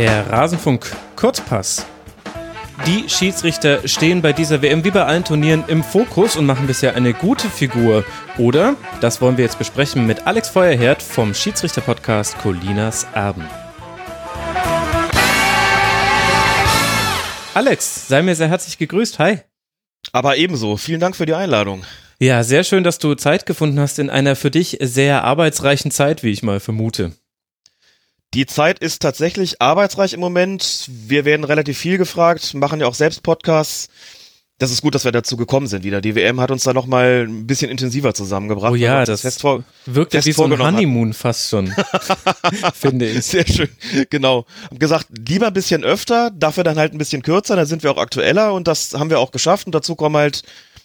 Der Rasenfunk Kurzpass. Die Schiedsrichter stehen bei dieser WM wie bei allen Turnieren im Fokus und machen bisher eine gute Figur. Oder, das wollen wir jetzt besprechen mit Alex Feuerherd vom Schiedsrichter-Podcast Colinas Erben. Alex, sei mir sehr herzlich gegrüßt. Hi. Aber ebenso. Vielen Dank für die Einladung. Ja, sehr schön, dass du Zeit gefunden hast in einer für dich sehr arbeitsreichen Zeit, wie ich mal vermute. Die Zeit ist tatsächlich arbeitsreich im Moment. Wir werden relativ viel gefragt, machen ja auch selbst Podcasts. Das ist gut, dass wir dazu gekommen sind wieder. Die WM hat uns da nochmal ein bisschen intensiver zusammengebracht. Oh ja, das fest vor, wirkt ja wie so ein Honeymoon hatten. fast schon, finde ich. Sehr schön, genau. Hab gesagt, lieber ein bisschen öfter, dafür dann halt ein bisschen kürzer, dann sind wir auch aktueller und das haben wir auch geschafft und dazu kommen halt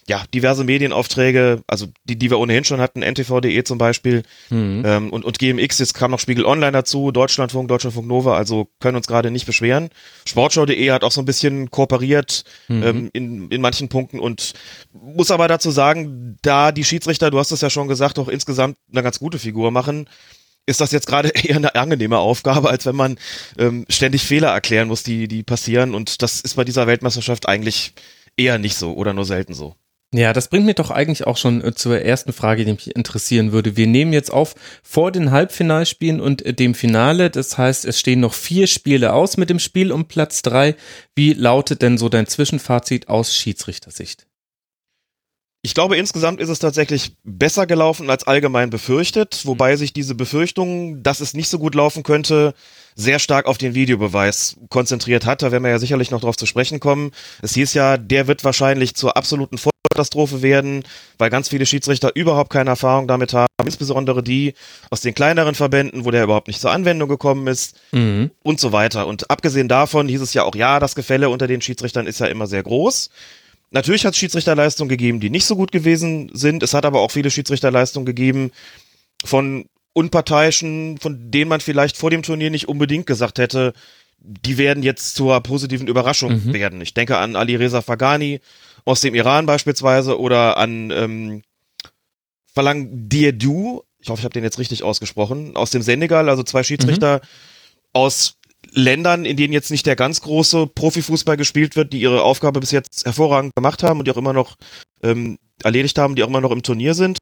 ja, diverse Medienaufträge, also die, die wir ohnehin schon hatten, ntv.de zum Beispiel mhm. ähm, und, und GMX, jetzt kam noch Spiegel Online dazu, Deutschlandfunk, Deutschlandfunk Nova, also können uns gerade nicht beschweren. Sportschau.de hat auch so ein bisschen kooperiert mhm. ähm, in, in manchen Punkten und muss aber dazu sagen, da die Schiedsrichter, du hast es ja schon gesagt, auch insgesamt eine ganz gute Figur machen, ist das jetzt gerade eher eine angenehme Aufgabe, als wenn man ähm, ständig Fehler erklären muss, die, die passieren. Und das ist bei dieser Weltmeisterschaft eigentlich eher nicht so oder nur selten so. Ja, das bringt mir doch eigentlich auch schon äh, zur ersten Frage, die mich interessieren würde. Wir nehmen jetzt auf vor den Halbfinalspielen und äh, dem Finale. Das heißt, es stehen noch vier Spiele aus mit dem Spiel um Platz drei. Wie lautet denn so dein Zwischenfazit aus Schiedsrichtersicht? Ich glaube, insgesamt ist es tatsächlich besser gelaufen als allgemein befürchtet, wobei sich diese Befürchtung, dass es nicht so gut laufen könnte, sehr stark auf den Videobeweis konzentriert hat. Da werden wir ja sicherlich noch drauf zu sprechen kommen. Es hieß ja, der wird wahrscheinlich zur absoluten Vollkatastrophe werden, weil ganz viele Schiedsrichter überhaupt keine Erfahrung damit haben, insbesondere die aus den kleineren Verbänden, wo der überhaupt nicht zur Anwendung gekommen ist mhm. und so weiter. Und abgesehen davon hieß es ja auch, ja, das Gefälle unter den Schiedsrichtern ist ja immer sehr groß. Natürlich hat es Schiedsrichterleistungen gegeben, die nicht so gut gewesen sind. Es hat aber auch viele Schiedsrichterleistungen gegeben von Unparteiischen, von denen man vielleicht vor dem Turnier nicht unbedingt gesagt hätte, die werden jetzt zur positiven Überraschung mhm. werden. Ich denke an Ali Reza Fagani aus dem Iran beispielsweise oder an ähm, Falang Diedu, ich hoffe, ich habe den jetzt richtig ausgesprochen, aus dem Senegal, also zwei Schiedsrichter mhm. aus Ländern, in denen jetzt nicht der ganz große Profifußball gespielt wird, die ihre Aufgabe bis jetzt hervorragend gemacht haben und die auch immer noch ähm, erledigt haben, die auch immer noch im Turnier sind.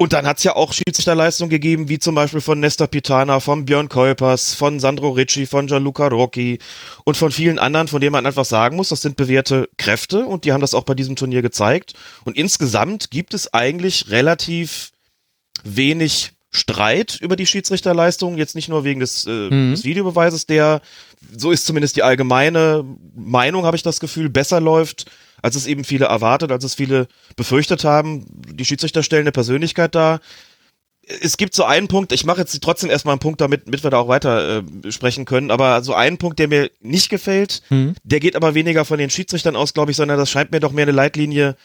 Und dann hat's ja auch Schiedsrichterleistungen gegeben, wie zum Beispiel von Nestor Pitana, von Björn Kuipers, von Sandro Ricci, von Gianluca Rocchi und von vielen anderen, von denen man einfach sagen muss, das sind bewährte Kräfte und die haben das auch bei diesem Turnier gezeigt. Und insgesamt gibt es eigentlich relativ wenig Streit über die Schiedsrichterleistung, jetzt nicht nur wegen des, äh, mhm. des Videobeweises, der, so ist zumindest die allgemeine Meinung, habe ich das Gefühl, besser läuft, als es eben viele erwartet, als es viele befürchtet haben. Die Schiedsrichter stellen eine Persönlichkeit dar. Es gibt so einen Punkt, ich mache jetzt trotzdem erstmal einen Punkt, damit, damit wir da auch weiter äh, sprechen können, aber so einen Punkt, der mir nicht gefällt, mhm. der geht aber weniger von den Schiedsrichtern aus, glaube ich, sondern das scheint mir doch mehr eine Leitlinie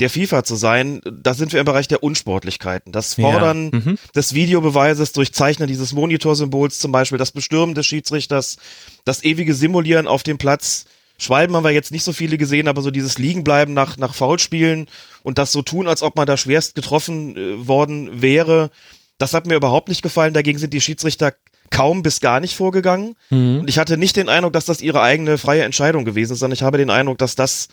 der FIFA zu sein, da sind wir im Bereich der Unsportlichkeiten. Das Fordern ja. mhm. des Videobeweises durch Zeichnen dieses Monitorsymbols zum Beispiel, das Bestürmen des Schiedsrichters, das ewige Simulieren auf dem Platz. Schwalben haben wir jetzt nicht so viele gesehen, aber so dieses Liegenbleiben nach, nach Foulspielen und das so tun, als ob man da schwerst getroffen äh, worden wäre, das hat mir überhaupt nicht gefallen. Dagegen sind die Schiedsrichter kaum bis gar nicht vorgegangen. Mhm. Und ich hatte nicht den Eindruck, dass das ihre eigene freie Entscheidung gewesen ist, sondern ich habe den Eindruck, dass das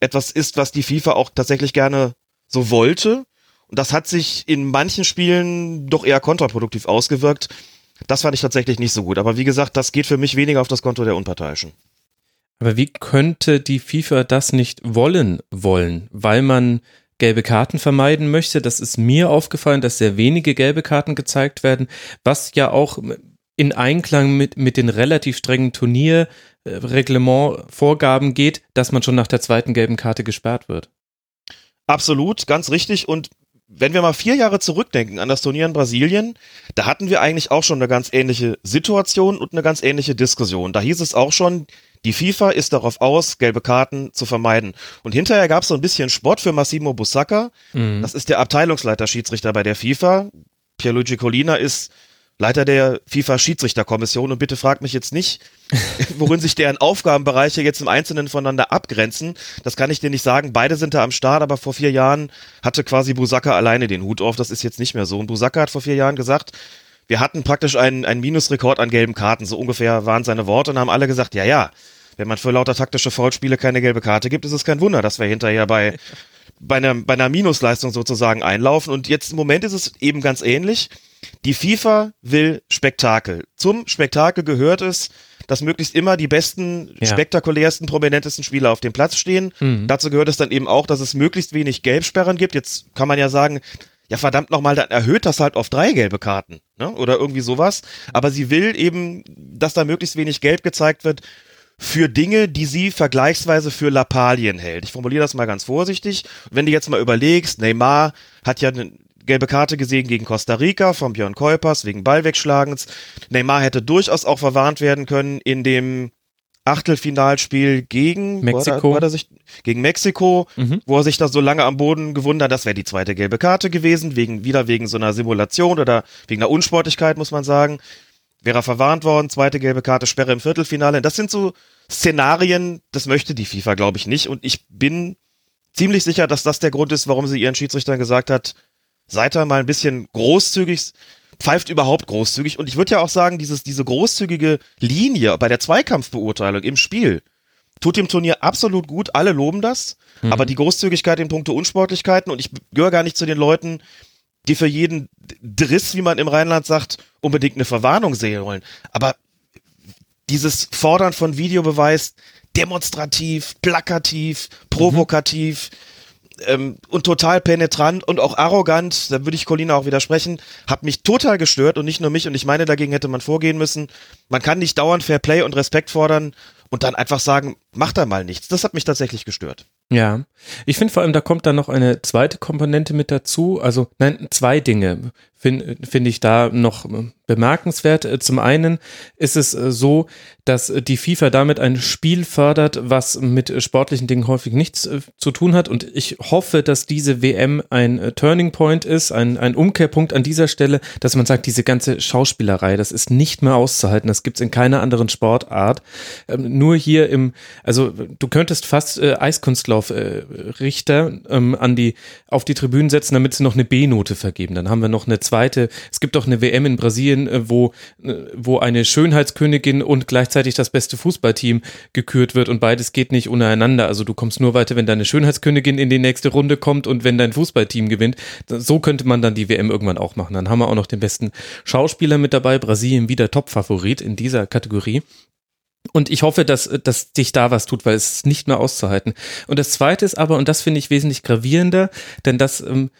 etwas ist, was die FIFA auch tatsächlich gerne so wollte. Und das hat sich in manchen Spielen doch eher kontraproduktiv ausgewirkt. Das fand ich tatsächlich nicht so gut. Aber wie gesagt, das geht für mich weniger auf das Konto der Unparteiischen. Aber wie könnte die FIFA das nicht wollen wollen? Weil man gelbe Karten vermeiden möchte. Das ist mir aufgefallen, dass sehr wenige gelbe Karten gezeigt werden, was ja auch in Einklang mit, mit den relativ strengen Turnierreglement-Vorgaben geht, dass man schon nach der zweiten gelben Karte gesperrt wird. Absolut, ganz richtig. Und wenn wir mal vier Jahre zurückdenken an das Turnier in Brasilien, da hatten wir eigentlich auch schon eine ganz ähnliche Situation und eine ganz ähnliche Diskussion. Da hieß es auch schon, die FIFA ist darauf aus, gelbe Karten zu vermeiden. Und hinterher gab es so ein bisschen Sport für Massimo Busacca. Mhm. Das ist der Abteilungsleiter Schiedsrichter bei der FIFA. Pierluigi Colina ist Leiter der FIFA-Schiedsrichterkommission und bitte fragt mich jetzt nicht, worin sich deren Aufgabenbereiche jetzt im Einzelnen voneinander abgrenzen. Das kann ich dir nicht sagen. Beide sind da am Start, aber vor vier Jahren hatte quasi Busaka alleine den Hut auf. Das ist jetzt nicht mehr so. Und Busaka hat vor vier Jahren gesagt, wir hatten praktisch einen, einen Minusrekord an gelben Karten. So ungefähr waren seine Worte und haben alle gesagt, ja, ja, wenn man für lauter taktische Foulspiele keine gelbe Karte gibt, ist es kein Wunder, dass wir hinterher bei, bei, einer, bei einer Minusleistung sozusagen einlaufen. Und jetzt im Moment ist es eben ganz ähnlich. Die FIFA will Spektakel. Zum Spektakel gehört es, dass möglichst immer die besten, ja. spektakulärsten, prominentesten Spieler auf dem Platz stehen. Mhm. Dazu gehört es dann eben auch, dass es möglichst wenig Gelbsperren gibt. Jetzt kann man ja sagen, ja verdammt nochmal, dann erhöht das halt auf drei gelbe Karten ne? oder irgendwie sowas. Aber sie will eben, dass da möglichst wenig Gelb gezeigt wird für Dinge, die sie vergleichsweise für Lappalien hält. Ich formuliere das mal ganz vorsichtig. Wenn du jetzt mal überlegst, Neymar hat ja eine gelbe Karte gesehen gegen Costa Rica von Björn Kuipers wegen Ballwegschlagens. Neymar hätte durchaus auch verwarnt werden können in dem Achtelfinalspiel gegen Mexiko, wo er, wo er sich, gegen Mexiko, mhm. wo er sich da so lange am Boden gewundert, das wäre die zweite gelbe Karte gewesen, wegen wieder wegen so einer Simulation oder wegen einer Unsportlichkeit muss man sagen. Wäre er verwarnt worden, zweite gelbe Karte, Sperre im Viertelfinale. Das sind so Szenarien, das möchte die FIFA, glaube ich, nicht. Und ich bin ziemlich sicher, dass das der Grund ist, warum sie ihren Schiedsrichtern gesagt hat, seid da mal ein bisschen großzügig, pfeift überhaupt großzügig. Und ich würde ja auch sagen, dieses, diese großzügige Linie bei der Zweikampfbeurteilung im Spiel tut dem Turnier absolut gut. Alle loben das. Mhm. Aber die Großzügigkeit in puncto Unsportlichkeiten und ich gehöre gar nicht zu den Leuten, die für jeden Driss, wie man im Rheinland sagt, unbedingt eine Verwarnung sehen wollen. Aber dieses Fordern von Videobeweis demonstrativ, plakativ, provokativ, mhm ähm, und total penetrant und auch arrogant, da würde ich Colina auch widersprechen, hat mich total gestört und nicht nur mich und ich meine, dagegen hätte man vorgehen müssen. Man kann nicht dauernd Fair Play und Respekt fordern und dann einfach sagen, mach da mal nichts. Das hat mich tatsächlich gestört. Ja, ich finde vor allem, da kommt dann noch eine zweite Komponente mit dazu. Also, nein, zwei Dinge finde find ich da noch bemerkenswert. Zum einen ist es äh, so, dass die FIFA damit ein Spiel fördert, was mit sportlichen Dingen häufig nichts äh, zu tun hat. Und ich hoffe, dass diese WM ein äh, Turning Point ist, ein, ein Umkehrpunkt an dieser Stelle, dass man sagt, diese ganze Schauspielerei, das ist nicht mehr auszuhalten. Das gibt's in keiner anderen Sportart. Ähm, nur hier im, also du könntest fast äh, Eiskunstlaufrichter äh, ähm, an die, auf die Tribünen setzen, damit sie noch eine B-Note vergeben. Dann haben wir noch eine zweite. Es gibt auch eine WM in Brasilien, äh, wo, äh, wo eine Schönheitskönigin und gleichzeitig das beste Fußballteam gekürt wird und beides geht nicht untereinander. Also du kommst nur weiter, wenn deine Schönheitskönigin in die nächste Runde kommt und wenn dein Fußballteam gewinnt. So könnte man dann die WM irgendwann auch machen. Dann haben wir auch noch den besten Schauspieler mit dabei. Brasilien wieder Top-Favorit in dieser Kategorie. Und ich hoffe, dass, dass sich da was tut, weil es ist nicht mehr auszuhalten. Und das Zweite ist aber, und das finde ich wesentlich gravierender, denn das ähm,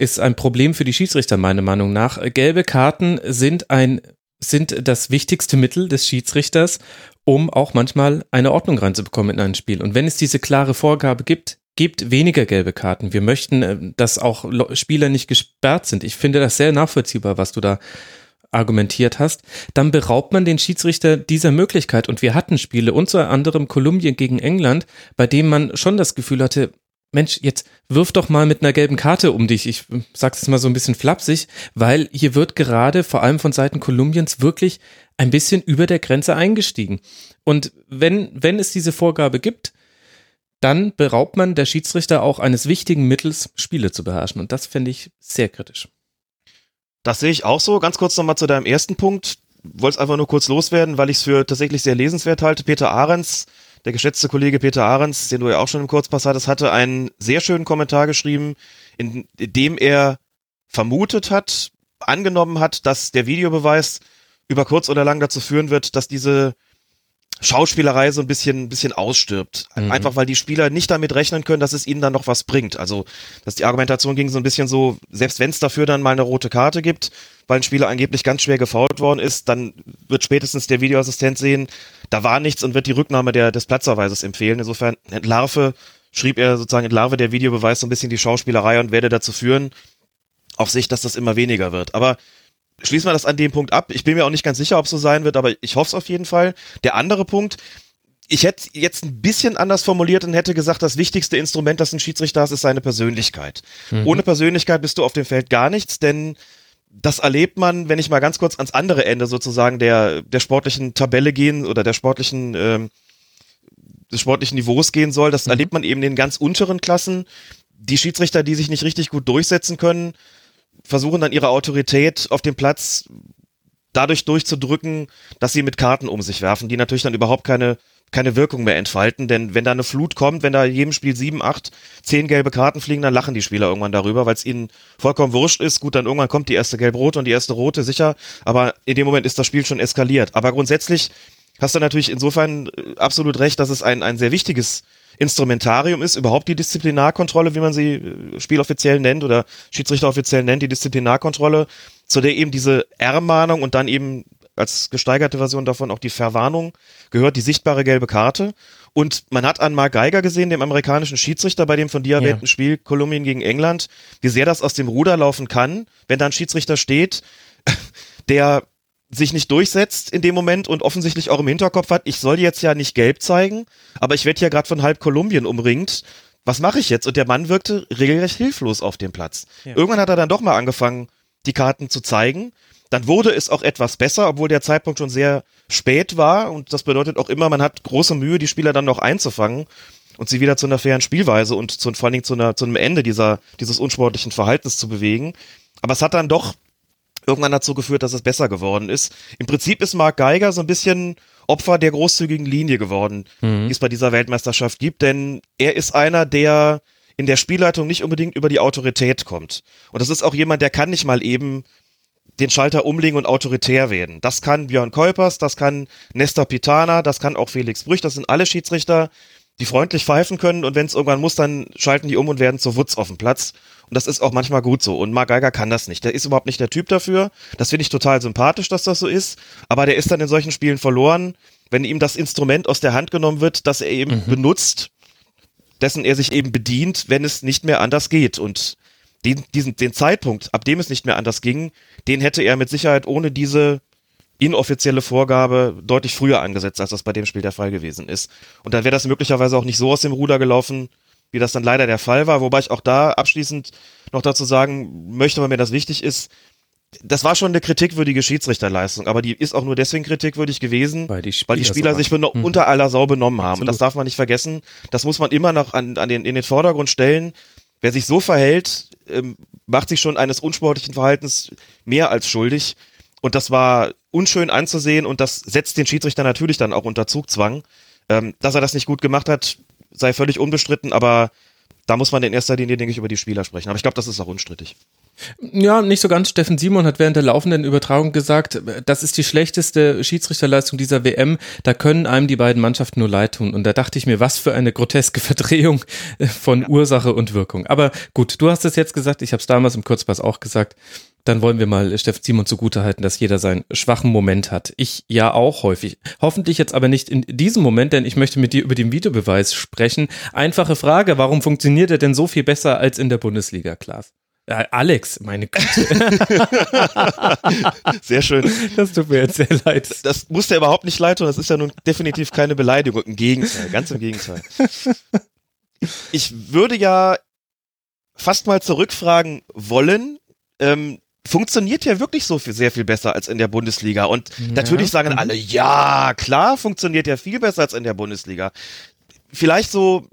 ist ein Problem für die Schiedsrichter meiner Meinung nach. Gelbe Karten sind ein sind das wichtigste Mittel des Schiedsrichters, um auch manchmal eine Ordnung reinzubekommen in ein Spiel. Und wenn es diese klare Vorgabe gibt, gibt weniger gelbe Karten. Wir möchten, äh, dass auch Spieler nicht gesperrt sind. Ich finde das sehr nachvollziehbar, was du da argumentiert hast, dann beraubt man den Schiedsrichter dieser Möglichkeit. Und wir hatten Spiele, unter anderem Kolumbien gegen England, bei dem man schon das Gefühl hatte, Mensch, jetzt wirf doch mal mit einer gelben Karte um dich. Ich sag's jetzt mal so ein bisschen flapsig, weil hier wird gerade vor allem von Seiten Kolumbiens wirklich ein bisschen über der Grenze eingestiegen. Und wenn, wenn es diese Vorgabe gibt, dann beraubt man der Schiedsrichter auch eines wichtigen Mittels, Spiele zu beherrschen. Und das finde ich sehr kritisch. Das sehe ich auch so. Ganz kurz nochmal zu deinem ersten Punkt. Wollte es einfach nur kurz loswerden, weil ich es für tatsächlich sehr lesenswert halte. Peter Ahrens, der geschätzte Kollege Peter Ahrens, den du ja auch schon im Kurzpass hattest, hatte einen sehr schönen Kommentar geschrieben, in dem er vermutet hat, angenommen hat, dass der Videobeweis über kurz oder lang dazu führen wird, dass diese Schauspielerei so ein bisschen, ein bisschen ausstirbt. Mhm. Einfach weil die Spieler nicht damit rechnen können, dass es ihnen dann noch was bringt. Also, dass die Argumentation ging so ein bisschen so, selbst wenn es dafür dann mal eine rote Karte gibt, weil ein Spieler angeblich ganz schwer gefault worden ist, dann wird spätestens der Videoassistent sehen, da war nichts und wird die Rücknahme der, des Platzerweises empfehlen. Insofern entlarve, schrieb er sozusagen, entlarve der Videobeweis so ein bisschen die Schauspielerei und werde dazu führen, auf sich, dass das immer weniger wird. Aber schließen wir das an dem Punkt ab. Ich bin mir auch nicht ganz sicher, ob es so sein wird, aber ich hoffe es auf jeden Fall. Der andere Punkt, ich hätte jetzt ein bisschen anders formuliert und hätte gesagt, das wichtigste Instrument, das ein Schiedsrichter hat, ist seine Persönlichkeit. Mhm. Ohne Persönlichkeit bist du auf dem Feld gar nichts, denn das erlebt man, wenn ich mal ganz kurz ans andere Ende sozusagen der, der sportlichen Tabelle gehen oder der sportlichen, ähm, des sportlichen Niveaus gehen soll. Das mhm. erlebt man eben in den ganz unteren Klassen. Die Schiedsrichter, die sich nicht richtig gut durchsetzen können, versuchen dann ihre Autorität auf dem Platz dadurch durchzudrücken, dass sie mit Karten um sich werfen, die natürlich dann überhaupt keine keine Wirkung mehr entfalten, denn wenn da eine Flut kommt, wenn da jedem Spiel sieben, acht, zehn gelbe Karten fliegen, dann lachen die Spieler irgendwann darüber, weil es ihnen vollkommen wurscht ist. Gut, dann irgendwann kommt die erste gelb-rote und die erste rote, sicher, aber in dem Moment ist das Spiel schon eskaliert. Aber grundsätzlich hast du natürlich insofern äh, absolut recht, dass es ein, ein sehr wichtiges Instrumentarium ist, überhaupt die Disziplinarkontrolle, wie man sie äh, spieloffiziell nennt oder Schiedsrichteroffiziell nennt, die Disziplinarkontrolle, zu der eben diese Ermahnung und dann eben als gesteigerte Version davon auch die Verwarnung gehört, die sichtbare gelbe Karte. Und man hat an Mark Geiger gesehen, dem amerikanischen Schiedsrichter bei dem von dir erwähnten ja. Spiel Kolumbien gegen England, wie sehr das aus dem Ruder laufen kann, wenn da ein Schiedsrichter steht, der sich nicht durchsetzt in dem Moment und offensichtlich auch im Hinterkopf hat, ich soll jetzt ja nicht gelb zeigen, aber ich werde hier gerade von halb Kolumbien umringt. Was mache ich jetzt? Und der Mann wirkte regelrecht hilflos auf dem Platz. Ja. Irgendwann hat er dann doch mal angefangen, die Karten zu zeigen dann wurde es auch etwas besser, obwohl der Zeitpunkt schon sehr spät war. Und das bedeutet auch immer, man hat große Mühe, die Spieler dann noch einzufangen und sie wieder zu einer fairen Spielweise und zu, vor allen Dingen zu, einer, zu einem Ende dieser, dieses unsportlichen Verhaltens zu bewegen. Aber es hat dann doch irgendwann dazu geführt, dass es besser geworden ist. Im Prinzip ist Mark Geiger so ein bisschen Opfer der großzügigen Linie geworden, mhm. die es bei dieser Weltmeisterschaft gibt, denn er ist einer, der in der Spielleitung nicht unbedingt über die Autorität kommt. Und das ist auch jemand, der kann nicht mal eben den Schalter umlegen und autoritär werden. Das kann Björn Kolpers, das kann Nestor Pitana, das kann auch Felix Brüch, das sind alle Schiedsrichter, die freundlich pfeifen können und wenn es irgendwann muss, dann schalten die um und werden zur Wutz auf dem Platz. Und das ist auch manchmal gut so. Und Mark Geiger kann das nicht. Der ist überhaupt nicht der Typ dafür. Das finde ich total sympathisch, dass das so ist. Aber der ist dann in solchen Spielen verloren, wenn ihm das Instrument aus der Hand genommen wird, das er eben mhm. benutzt, dessen er sich eben bedient, wenn es nicht mehr anders geht. Und den, diesen, den Zeitpunkt, ab dem es nicht mehr anders ging, den hätte er mit Sicherheit ohne diese inoffizielle Vorgabe deutlich früher angesetzt, als das bei dem Spiel der Fall gewesen ist. Und dann wäre das möglicherweise auch nicht so aus dem Ruder gelaufen, wie das dann leider der Fall war, wobei ich auch da abschließend noch dazu sagen möchte, weil mir das wichtig ist, das war schon eine kritikwürdige Schiedsrichterleistung, aber die ist auch nur deswegen kritikwürdig gewesen, weil die Spieler, weil die Spieler sich hm. unter aller Sau benommen haben. Absolut. Und das darf man nicht vergessen. Das muss man immer noch an, an den, in den Vordergrund stellen. Wer sich so verhält, ähm, macht sich schon eines unsportlichen Verhaltens mehr als schuldig. Und das war unschön anzusehen und das setzt den Schiedsrichter natürlich dann auch unter Zugzwang. Ähm, dass er das nicht gut gemacht hat, sei völlig unbestritten, aber da muss man in erster Linie, denke ich, über die Spieler sprechen. Aber ich glaube, das ist auch unstrittig. Ja, nicht so ganz. Steffen Simon hat während der laufenden Übertragung gesagt, das ist die schlechteste Schiedsrichterleistung dieser WM. Da können einem die beiden Mannschaften nur leid tun. Und da dachte ich mir, was für eine groteske Verdrehung von ja. Ursache und Wirkung. Aber gut, du hast es jetzt gesagt, ich habe es damals im Kurzpass auch gesagt. Dann wollen wir mal Steffen Simon zugutehalten, dass jeder seinen schwachen Moment hat. Ich ja auch häufig. Hoffentlich jetzt aber nicht in diesem Moment, denn ich möchte mit dir über den Videobeweis sprechen. Einfache Frage, warum funktioniert er denn so viel besser als in der Bundesliga, Klaas? Äh, Alex, meine Güte. sehr schön. Das tut mir jetzt sehr leid. Das, muss dir überhaupt nicht leid tun. Das ist ja nun definitiv keine Beleidigung. Im Gegenteil, ganz im Gegenteil. Ich würde ja fast mal zurückfragen wollen. Ähm, funktioniert ja wirklich so viel, sehr viel besser als in der Bundesliga. Und ja. natürlich sagen alle, ja, klar, funktioniert ja viel besser als in der Bundesliga. Vielleicht so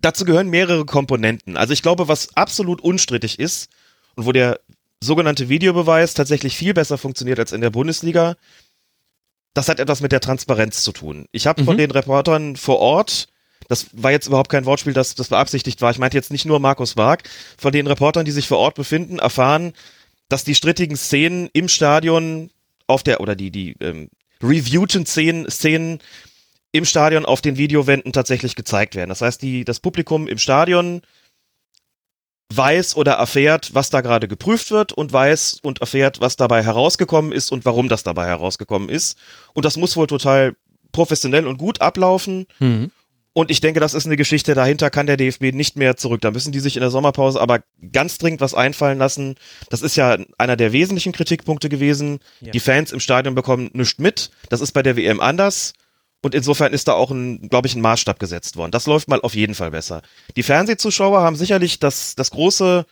dazu gehören mehrere Komponenten. Also ich glaube, was absolut unstrittig ist und wo der sogenannte Videobeweis tatsächlich viel besser funktioniert als in der Bundesliga, das hat etwas mit der Transparenz zu tun. Ich habe mhm. von den Reportern vor Ort, das war jetzt überhaupt kein Wortspiel, das, das beabsichtigt war, ich meinte jetzt nicht nur Markus Wag, von den Reportern, die sich vor Ort befinden, erfahren, dass die strittigen Szenen im Stadion auf der, oder die, die ähm, reviewten Szenen, Szenen im Stadion auf den Videowänden tatsächlich gezeigt werden. Das heißt, die, das Publikum im Stadion weiß oder erfährt, was da gerade geprüft wird und weiß und erfährt, was dabei herausgekommen ist und warum das dabei herausgekommen ist. Und das muss wohl total professionell und gut ablaufen. Mhm. Und ich denke, das ist eine Geschichte, dahinter kann der DFB nicht mehr zurück. Da müssen die sich in der Sommerpause aber ganz dringend was einfallen lassen. Das ist ja einer der wesentlichen Kritikpunkte gewesen. Ja. Die Fans im Stadion bekommen nichts mit. Das ist bei der WM anders. Und insofern ist da auch ein, glaube ich, ein Maßstab gesetzt worden. Das läuft mal auf jeden Fall besser. Die Fernsehzuschauer haben sicherlich das, das große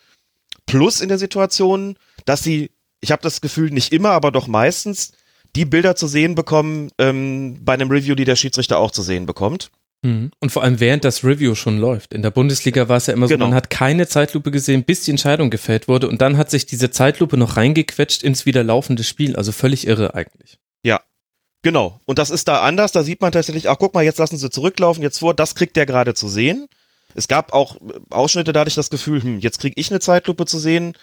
Plus in der Situation, dass sie, ich habe das Gefühl, nicht immer, aber doch meistens die Bilder zu sehen bekommen ähm, bei einem Review, die der Schiedsrichter auch zu sehen bekommt. Mhm. Und vor allem während das Review schon läuft. In der Bundesliga war es ja immer so, genau. man hat keine Zeitlupe gesehen, bis die Entscheidung gefällt wurde und dann hat sich diese Zeitlupe noch reingequetscht ins wieder laufende Spiel. Also völlig irre eigentlich. Genau. Und das ist da anders. Da sieht man tatsächlich, ach guck mal, jetzt lassen sie zurücklaufen, jetzt vor, das kriegt der gerade zu sehen. Es gab auch Ausschnitte, da hatte ich das Gefühl, hm, jetzt kriege ich eine Zeitlupe zu sehen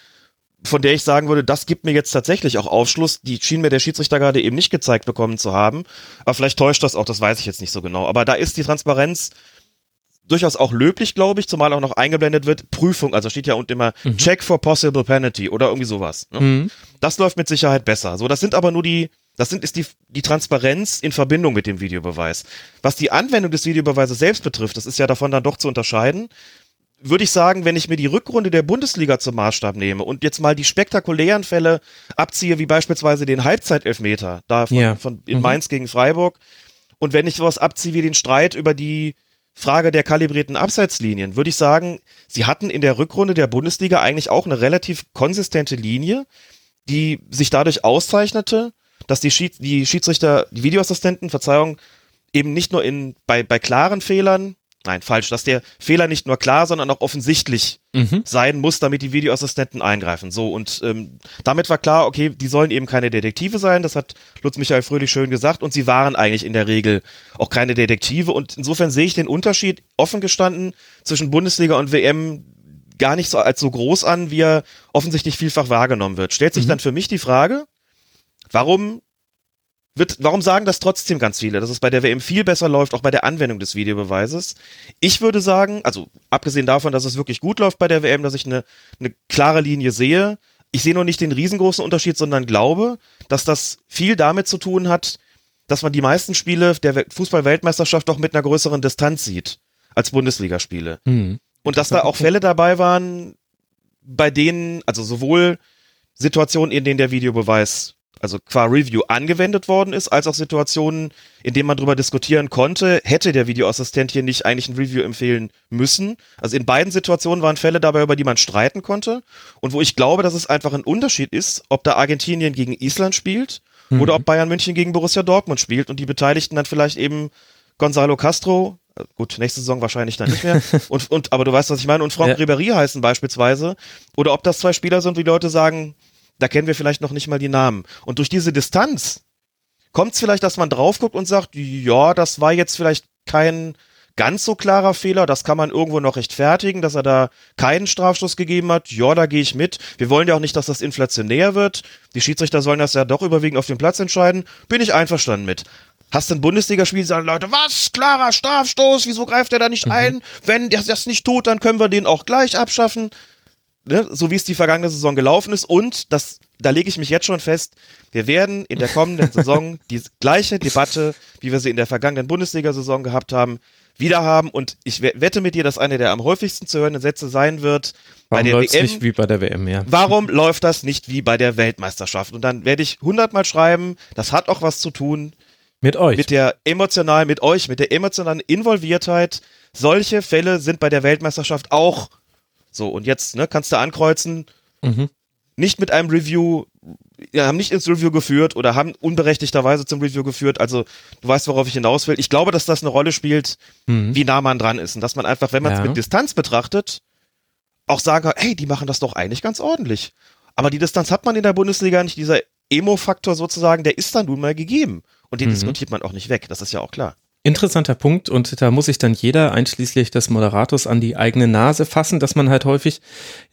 von der ich sagen würde, das gibt mir jetzt tatsächlich auch Aufschluss. Die schien mir der Schiedsrichter gerade eben nicht gezeigt bekommen zu haben. Aber vielleicht täuscht das auch, das weiß ich jetzt nicht so genau. Aber da ist die Transparenz durchaus auch löblich, glaube ich, zumal auch noch eingeblendet wird, Prüfung, also steht ja unten immer mhm. Check for possible penalty oder irgendwie sowas. Ne? Mhm. Das läuft mit Sicherheit besser. So, das sind aber nur die, das sind, ist die, die Transparenz in Verbindung mit dem Videobeweis. Was die Anwendung des Videobeweises selbst betrifft, das ist ja davon dann doch zu unterscheiden würde ich sagen, wenn ich mir die Rückrunde der Bundesliga zum Maßstab nehme und jetzt mal die spektakulären Fälle abziehe, wie beispielsweise den Halbzeitelfmeter, da von, ja. von in mhm. Mainz gegen Freiburg, und wenn ich sowas abziehe wie den Streit über die Frage der kalibrierten Abseitslinien, würde ich sagen, sie hatten in der Rückrunde der Bundesliga eigentlich auch eine relativ konsistente Linie, die sich dadurch auszeichnete, dass die, Schied die Schiedsrichter, die Videoassistenten, Verzeihung, eben nicht nur in, bei, bei klaren Fehlern Nein, falsch, dass der Fehler nicht nur klar, sondern auch offensichtlich mhm. sein muss, damit die Videoassistenten eingreifen. So, und ähm, damit war klar, okay, die sollen eben keine Detektive sein, das hat Lutz Michael Fröhlich schön gesagt, und sie waren eigentlich in der Regel auch keine Detektive. Und insofern sehe ich den Unterschied offen gestanden zwischen Bundesliga und WM gar nicht so als so groß an, wie er offensichtlich vielfach wahrgenommen wird. Stellt sich mhm. dann für mich die Frage, warum wird, warum sagen das trotzdem ganz viele, dass es bei der WM viel besser läuft, auch bei der Anwendung des Videobeweises? Ich würde sagen, also abgesehen davon, dass es wirklich gut läuft bei der WM, dass ich eine, eine klare Linie sehe, ich sehe noch nicht den riesengroßen Unterschied, sondern glaube, dass das viel damit zu tun hat, dass man die meisten Spiele der Fußball-Weltmeisterschaft doch mit einer größeren Distanz sieht als Bundesligaspiele. Mhm. Und dass da auch Fälle dabei waren, bei denen, also sowohl Situationen, in denen der Videobeweis also qua Review angewendet worden ist, als auch Situationen, in denen man darüber diskutieren konnte, hätte der Videoassistent hier nicht eigentlich ein Review empfehlen müssen. Also in beiden Situationen waren Fälle dabei, über die man streiten konnte und wo ich glaube, dass es einfach ein Unterschied ist, ob da Argentinien gegen Island spielt mhm. oder ob Bayern München gegen Borussia Dortmund spielt und die Beteiligten dann vielleicht eben Gonzalo Castro, äh, gut, nächste Saison wahrscheinlich dann nicht mehr. Und, und, aber du weißt, was ich meine. Und Franck ja. Ribéry heißen beispielsweise. Oder ob das zwei Spieler sind, wie Leute sagen, da kennen wir vielleicht noch nicht mal die Namen. Und durch diese Distanz kommt es vielleicht, dass man drauf guckt und sagt, ja, das war jetzt vielleicht kein ganz so klarer Fehler, das kann man irgendwo noch rechtfertigen, dass er da keinen Strafstoß gegeben hat. Ja, da gehe ich mit. Wir wollen ja auch nicht, dass das inflationär wird. Die Schiedsrichter sollen das ja doch überwiegend auf dem Platz entscheiden. Bin ich einverstanden mit. Hast du ein Bundesligaspiel, sagen Leute, was? Klarer Strafstoß, wieso greift er da nicht mhm. ein? Wenn der das nicht tut, dann können wir den auch gleich abschaffen ne, so wie es die vergangene Saison gelaufen ist. Und das, da lege ich mich jetzt schon fest, wir werden in der kommenden Saison die gleiche Debatte, wie wir sie in der vergangenen Bundesliga-Saison gehabt haben, wieder haben. Und ich wette mit dir, dass eine der am häufigsten zu hörenden Sätze sein wird. Warum bei der WM, nicht wie bei der WM, ja. Warum läuft das nicht wie bei der Weltmeisterschaft? Und dann werde ich hundertmal schreiben, das hat auch was zu tun. Mit euch. Mit der emotionalen, mit euch, mit der emotionalen Involviertheit. Solche Fälle sind bei der Weltmeisterschaft auch so, und jetzt ne, kannst du ankreuzen, mhm. nicht mit einem Review, ja, haben nicht ins Review geführt oder haben unberechtigterweise zum Review geführt. Also du weißt, worauf ich hinaus will. Ich glaube, dass das eine Rolle spielt, mhm. wie nah man dran ist. Und dass man einfach, wenn man es ja. mit Distanz betrachtet, auch sagen kann, hey, die machen das doch eigentlich ganz ordentlich. Aber die Distanz hat man in der Bundesliga nicht. Dieser Emo-Faktor sozusagen, der ist dann nun mal gegeben. Und den mhm. diskutiert man auch nicht weg. Das ist ja auch klar. Interessanter Punkt und da muss sich dann jeder, einschließlich des Moderators, an die eigene Nase fassen, dass man halt häufig,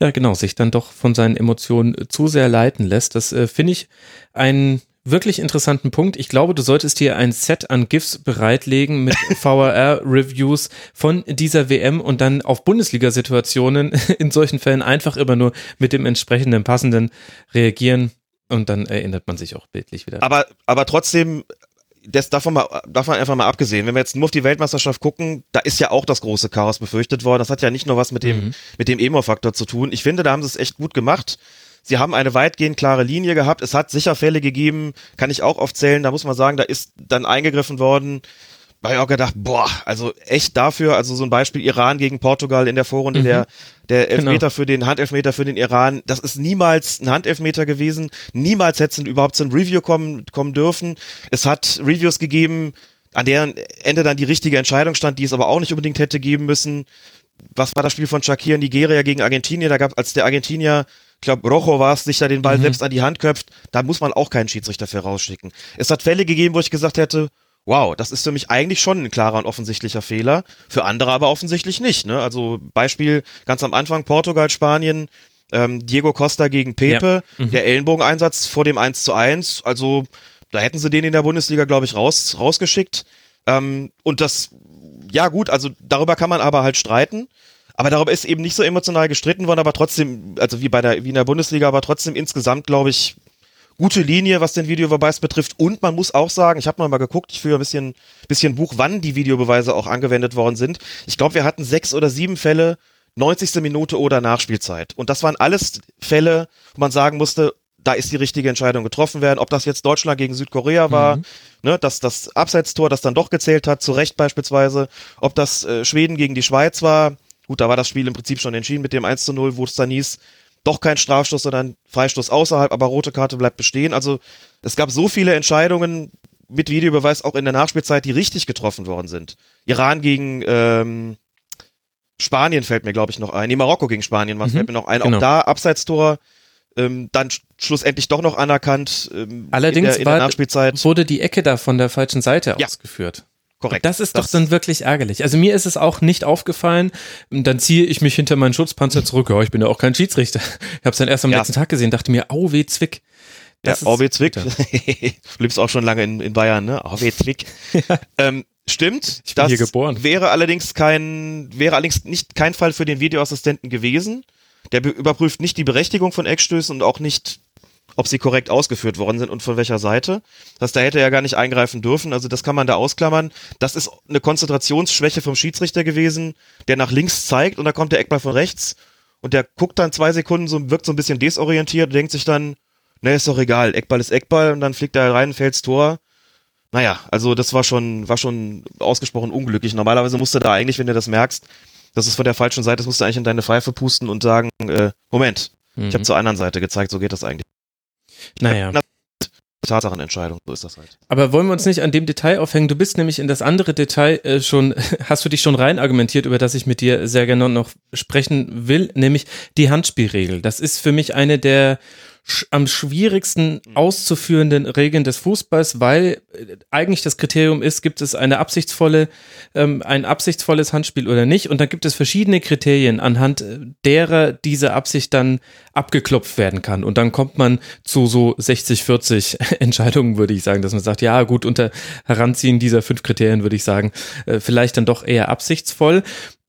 ja genau, sich dann doch von seinen Emotionen zu sehr leiten lässt. Das äh, finde ich einen wirklich interessanten Punkt. Ich glaube, du solltest hier ein Set an GIFs bereitlegen mit VRR-Reviews von dieser WM und dann auf Bundesliga-Situationen in solchen Fällen einfach immer nur mit dem entsprechenden passenden reagieren. Und dann erinnert man sich auch bildlich wieder. Aber, aber trotzdem das davon mal, davon einfach mal abgesehen, wenn wir jetzt nur auf die Weltmeisterschaft gucken, da ist ja auch das große Chaos befürchtet worden. Das hat ja nicht nur was mit dem, mhm. mit dem Emo-Faktor zu tun. Ich finde, da haben sie es echt gut gemacht. Sie haben eine weitgehend klare Linie gehabt. Es hat sicher Fälle gegeben, kann ich auch aufzählen. Da muss man sagen, da ist dann eingegriffen worden da habe ich auch gedacht, boah, also echt dafür, also so ein Beispiel Iran gegen Portugal in der Vorrunde, mhm. der, der genau. Elfmeter genau. für den Handelfmeter für den Iran, das ist niemals ein Handelfmeter gewesen, niemals hätte es überhaupt zu einem Review kommen, kommen dürfen. Es hat Reviews gegeben, an deren Ende dann die richtige Entscheidung stand, die es aber auch nicht unbedingt hätte geben müssen. Was war das Spiel von Shakir Nigeria gegen Argentinien? Da gab als der Argentinier, ich glaube Rojo war es, sich da den Ball mhm. selbst an die Hand köpft, da muss man auch keinen Schiedsrichter für rausschicken. Es hat Fälle gegeben, wo ich gesagt hätte, wow, das ist für mich eigentlich schon ein klarer und offensichtlicher Fehler, für andere aber offensichtlich nicht. Ne? Also Beispiel ganz am Anfang Portugal, Spanien, ähm, Diego Costa gegen Pepe, ja. mhm. der Ellenbogeneinsatz vor dem 1 zu 1, also da hätten sie den in der Bundesliga, glaube ich, raus, rausgeschickt. Ähm, und das, ja gut, also darüber kann man aber halt streiten. Aber darüber ist eben nicht so emotional gestritten worden, aber trotzdem, also wie bei der, wie in der Bundesliga, aber trotzdem insgesamt, glaube ich, gute Linie, was den Videobeweis betrifft. Und man muss auch sagen, ich habe mal geguckt, ich führe ein bisschen, bisschen Buch, wann die Videobeweise auch angewendet worden sind. Ich glaube, wir hatten sechs oder sieben Fälle, 90. Minute oder Nachspielzeit. Und das waren alles Fälle, wo man sagen musste, da ist die richtige Entscheidung getroffen werden. Ob das jetzt Deutschland gegen Südkorea war, mhm. ne, dass das Abseitstor, das dann doch gezählt hat, zu Recht beispielsweise, ob das äh, Schweden gegen die Schweiz war, gut, da war das Spiel im Prinzip schon entschieden mit dem 1 zu 0, wo es dann hieß, doch kein Strafstoß, sondern Freistoß außerhalb, aber rote Karte bleibt bestehen. Also es gab so viele Entscheidungen mit Videobeweis auch in der Nachspielzeit, die richtig getroffen worden sind. Iran gegen ähm, Spanien fällt mir, glaube ich, noch ein. Nee, Marokko gegen Spanien, was mhm, fällt mir noch ein. Genau. Auch da Abseitstor ähm, dann schlussendlich doch noch anerkannt. Ähm, Allerdings in der, in der Nachspielzeit. wurde die Ecke da von der falschen Seite ja. ausgeführt. Korrekt. Das ist das doch dann wirklich ärgerlich. Also mir ist es auch nicht aufgefallen. Dann ziehe ich mich hinter meinen Schutzpanzer zurück. Ja, ich bin ja auch kein Schiedsrichter. Ich habe es dann erst am ja. letzten Tag gesehen, dachte mir, au weh Zwick. Das ja, au weh Zwick. du lebst auch schon lange in, in Bayern, ne? Au weh Zwick. ja. ähm, stimmt. Ich bin das hier geboren. Wäre allerdings kein, wäre allerdings nicht kein Fall für den Videoassistenten gewesen. Der überprüft nicht die Berechtigung von Eckstößen und auch nicht, ob sie korrekt ausgeführt worden sind und von welcher Seite. Das da hätte er ja gar nicht eingreifen dürfen. Also das kann man da ausklammern. Das ist eine Konzentrationsschwäche vom Schiedsrichter gewesen, der nach links zeigt und da kommt der Eckball von rechts und der guckt dann zwei Sekunden so, wirkt so ein bisschen desorientiert und denkt sich dann, ne, ist doch egal, Eckball ist Eckball und dann fliegt er rein, fällt's Tor. Naja, also das war schon, war schon ausgesprochen unglücklich. Normalerweise musst du da eigentlich, wenn du das merkst, das ist von der falschen Seite, das musst du eigentlich in deine Pfeife pusten und sagen, äh, Moment, mhm. ich habe zur anderen Seite gezeigt, so geht das eigentlich. Naja. Tatsachenentscheidung, so ist das halt. Aber wollen wir uns nicht an dem Detail aufhängen? Du bist nämlich in das andere Detail äh, schon, hast du dich schon rein argumentiert, über das ich mit dir sehr gerne noch sprechen will, nämlich die Handspielregel. Das ist für mich eine der am schwierigsten mhm. auszuführenden Regeln des Fußballs, weil äh, eigentlich das Kriterium ist, gibt es eine absichtsvolle, ähm, ein absichtsvolles Handspiel oder nicht. Und dann gibt es verschiedene Kriterien, anhand äh, derer diese Absicht dann abgeklopft werden kann. Und dann kommt man zu so 60, 40 Entscheidungen, würde ich sagen, dass man sagt, ja gut, unter Heranziehen dieser fünf Kriterien würde ich sagen, äh, vielleicht dann doch eher absichtsvoll.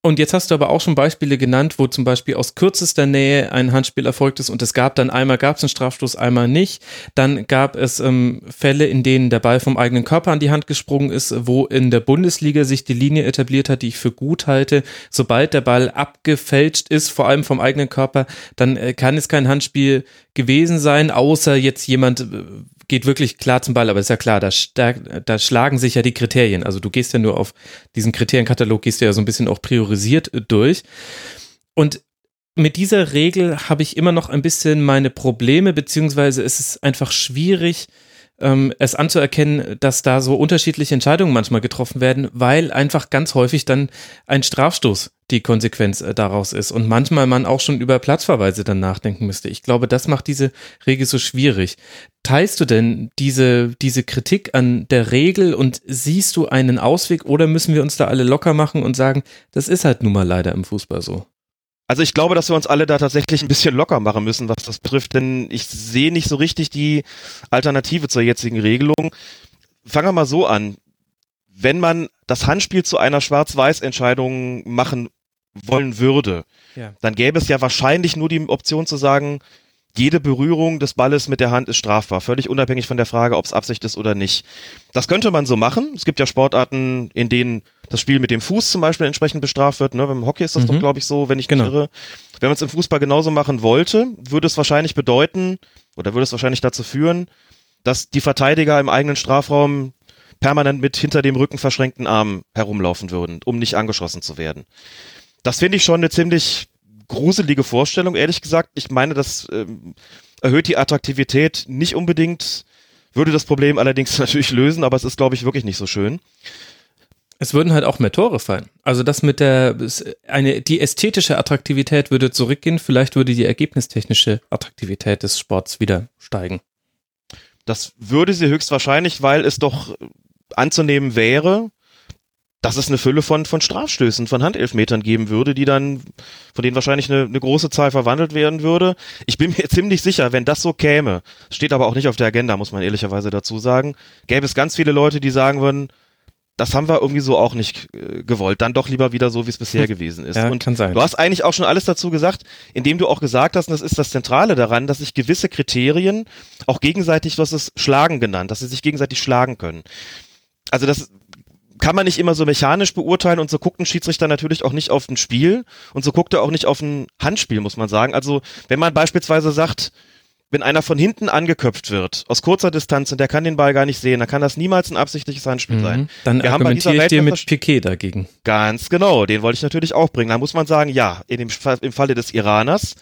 Und jetzt hast du aber auch schon Beispiele genannt, wo zum Beispiel aus kürzester Nähe ein Handspiel erfolgt ist und es gab dann einmal gab es einen Strafstoß, einmal nicht. Dann gab es ähm, Fälle, in denen der Ball vom eigenen Körper an die Hand gesprungen ist, wo in der Bundesliga sich die Linie etabliert hat, die ich für gut halte. Sobald der Ball abgefälscht ist, vor allem vom eigenen Körper, dann äh, kann es kein Handspiel gewesen sein, außer jetzt jemand äh, geht wirklich klar zum Ball, aber ist ja klar, da, da schlagen sich ja die Kriterien. Also du gehst ja nur auf diesen Kriterienkatalog, gehst du ja so ein bisschen auch priorisiert äh, durch. Und mit dieser Regel habe ich immer noch ein bisschen meine Probleme, beziehungsweise es ist einfach schwierig, ähm, es anzuerkennen, dass da so unterschiedliche Entscheidungen manchmal getroffen werden, weil einfach ganz häufig dann ein Strafstoß die Konsequenz äh, daraus ist und manchmal man auch schon über Platzverweise dann nachdenken müsste. Ich glaube, das macht diese Regel so schwierig. Teilst du denn diese, diese Kritik an der Regel und siehst du einen Ausweg oder müssen wir uns da alle locker machen und sagen, das ist halt nun mal leider im Fußball so? Also ich glaube, dass wir uns alle da tatsächlich ein bisschen locker machen müssen, was das betrifft, denn ich sehe nicht so richtig die Alternative zur jetzigen Regelung. Fangen wir mal so an. Wenn man das Handspiel zu einer Schwarz-Weiß-Entscheidung machen wollen würde, ja. dann gäbe es ja wahrscheinlich nur die Option zu sagen, jede Berührung des Balles mit der Hand ist strafbar, völlig unabhängig von der Frage, ob es Absicht ist oder nicht. Das könnte man so machen. Es gibt ja Sportarten, in denen das Spiel mit dem Fuß zum Beispiel entsprechend bestraft wird. Ne? Beim Hockey ist das mhm. doch, glaube ich, so, wenn ich genau. irre. Wenn man es im Fußball genauso machen wollte, würde es wahrscheinlich bedeuten, oder würde es wahrscheinlich dazu führen, dass die Verteidiger im eigenen Strafraum permanent mit hinter dem Rücken verschränkten Armen herumlaufen würden, um nicht angeschossen zu werden. Das finde ich schon eine ziemlich gruselige Vorstellung, ehrlich gesagt. Ich meine, das ähm, erhöht die Attraktivität nicht unbedingt Würde das Problem allerdings natürlich lösen, aber es ist, glaube ich, wirklich nicht so schön. Es würden halt auch mehr Tore fallen. Also das mit der eine die ästhetische Attraktivität würde zurückgehen, vielleicht würde die ergebnistechnische Attraktivität des Sports wieder steigen. Das würde sie höchstwahrscheinlich, weil es doch anzunehmen wäre, dass es eine Fülle von, von Strafstößen, von Handelfmetern geben würde, die dann, von denen wahrscheinlich eine, eine große Zahl verwandelt werden würde. Ich bin mir ziemlich sicher, wenn das so käme, steht aber auch nicht auf der Agenda, muss man ehrlicherweise dazu sagen, gäbe es ganz viele Leute, die sagen würden, das haben wir irgendwie so auch nicht äh, gewollt. Dann doch lieber wieder so, wie es bisher gewesen ist. Ja, und kann sein. du hast eigentlich auch schon alles dazu gesagt, indem du auch gesagt hast, und das ist das Zentrale daran, dass sich gewisse Kriterien auch gegenseitig, du hast es Schlagen genannt, dass sie sich gegenseitig schlagen können. Also das kann man nicht immer so mechanisch beurteilen und so guckt ein Schiedsrichter natürlich auch nicht auf ein Spiel und so guckt er auch nicht auf ein Handspiel, muss man sagen. Also wenn man beispielsweise sagt, wenn einer von hinten angeköpft wird, aus kurzer Distanz und der kann den Ball gar nicht sehen, dann kann das niemals ein absichtliches Handspiel mhm. sein. Dann Wir argumentiere ich dir mit Piquet dagegen. Ganz genau, den wollte ich natürlich auch bringen. Da muss man sagen, ja, in dem im Falle des Iraners,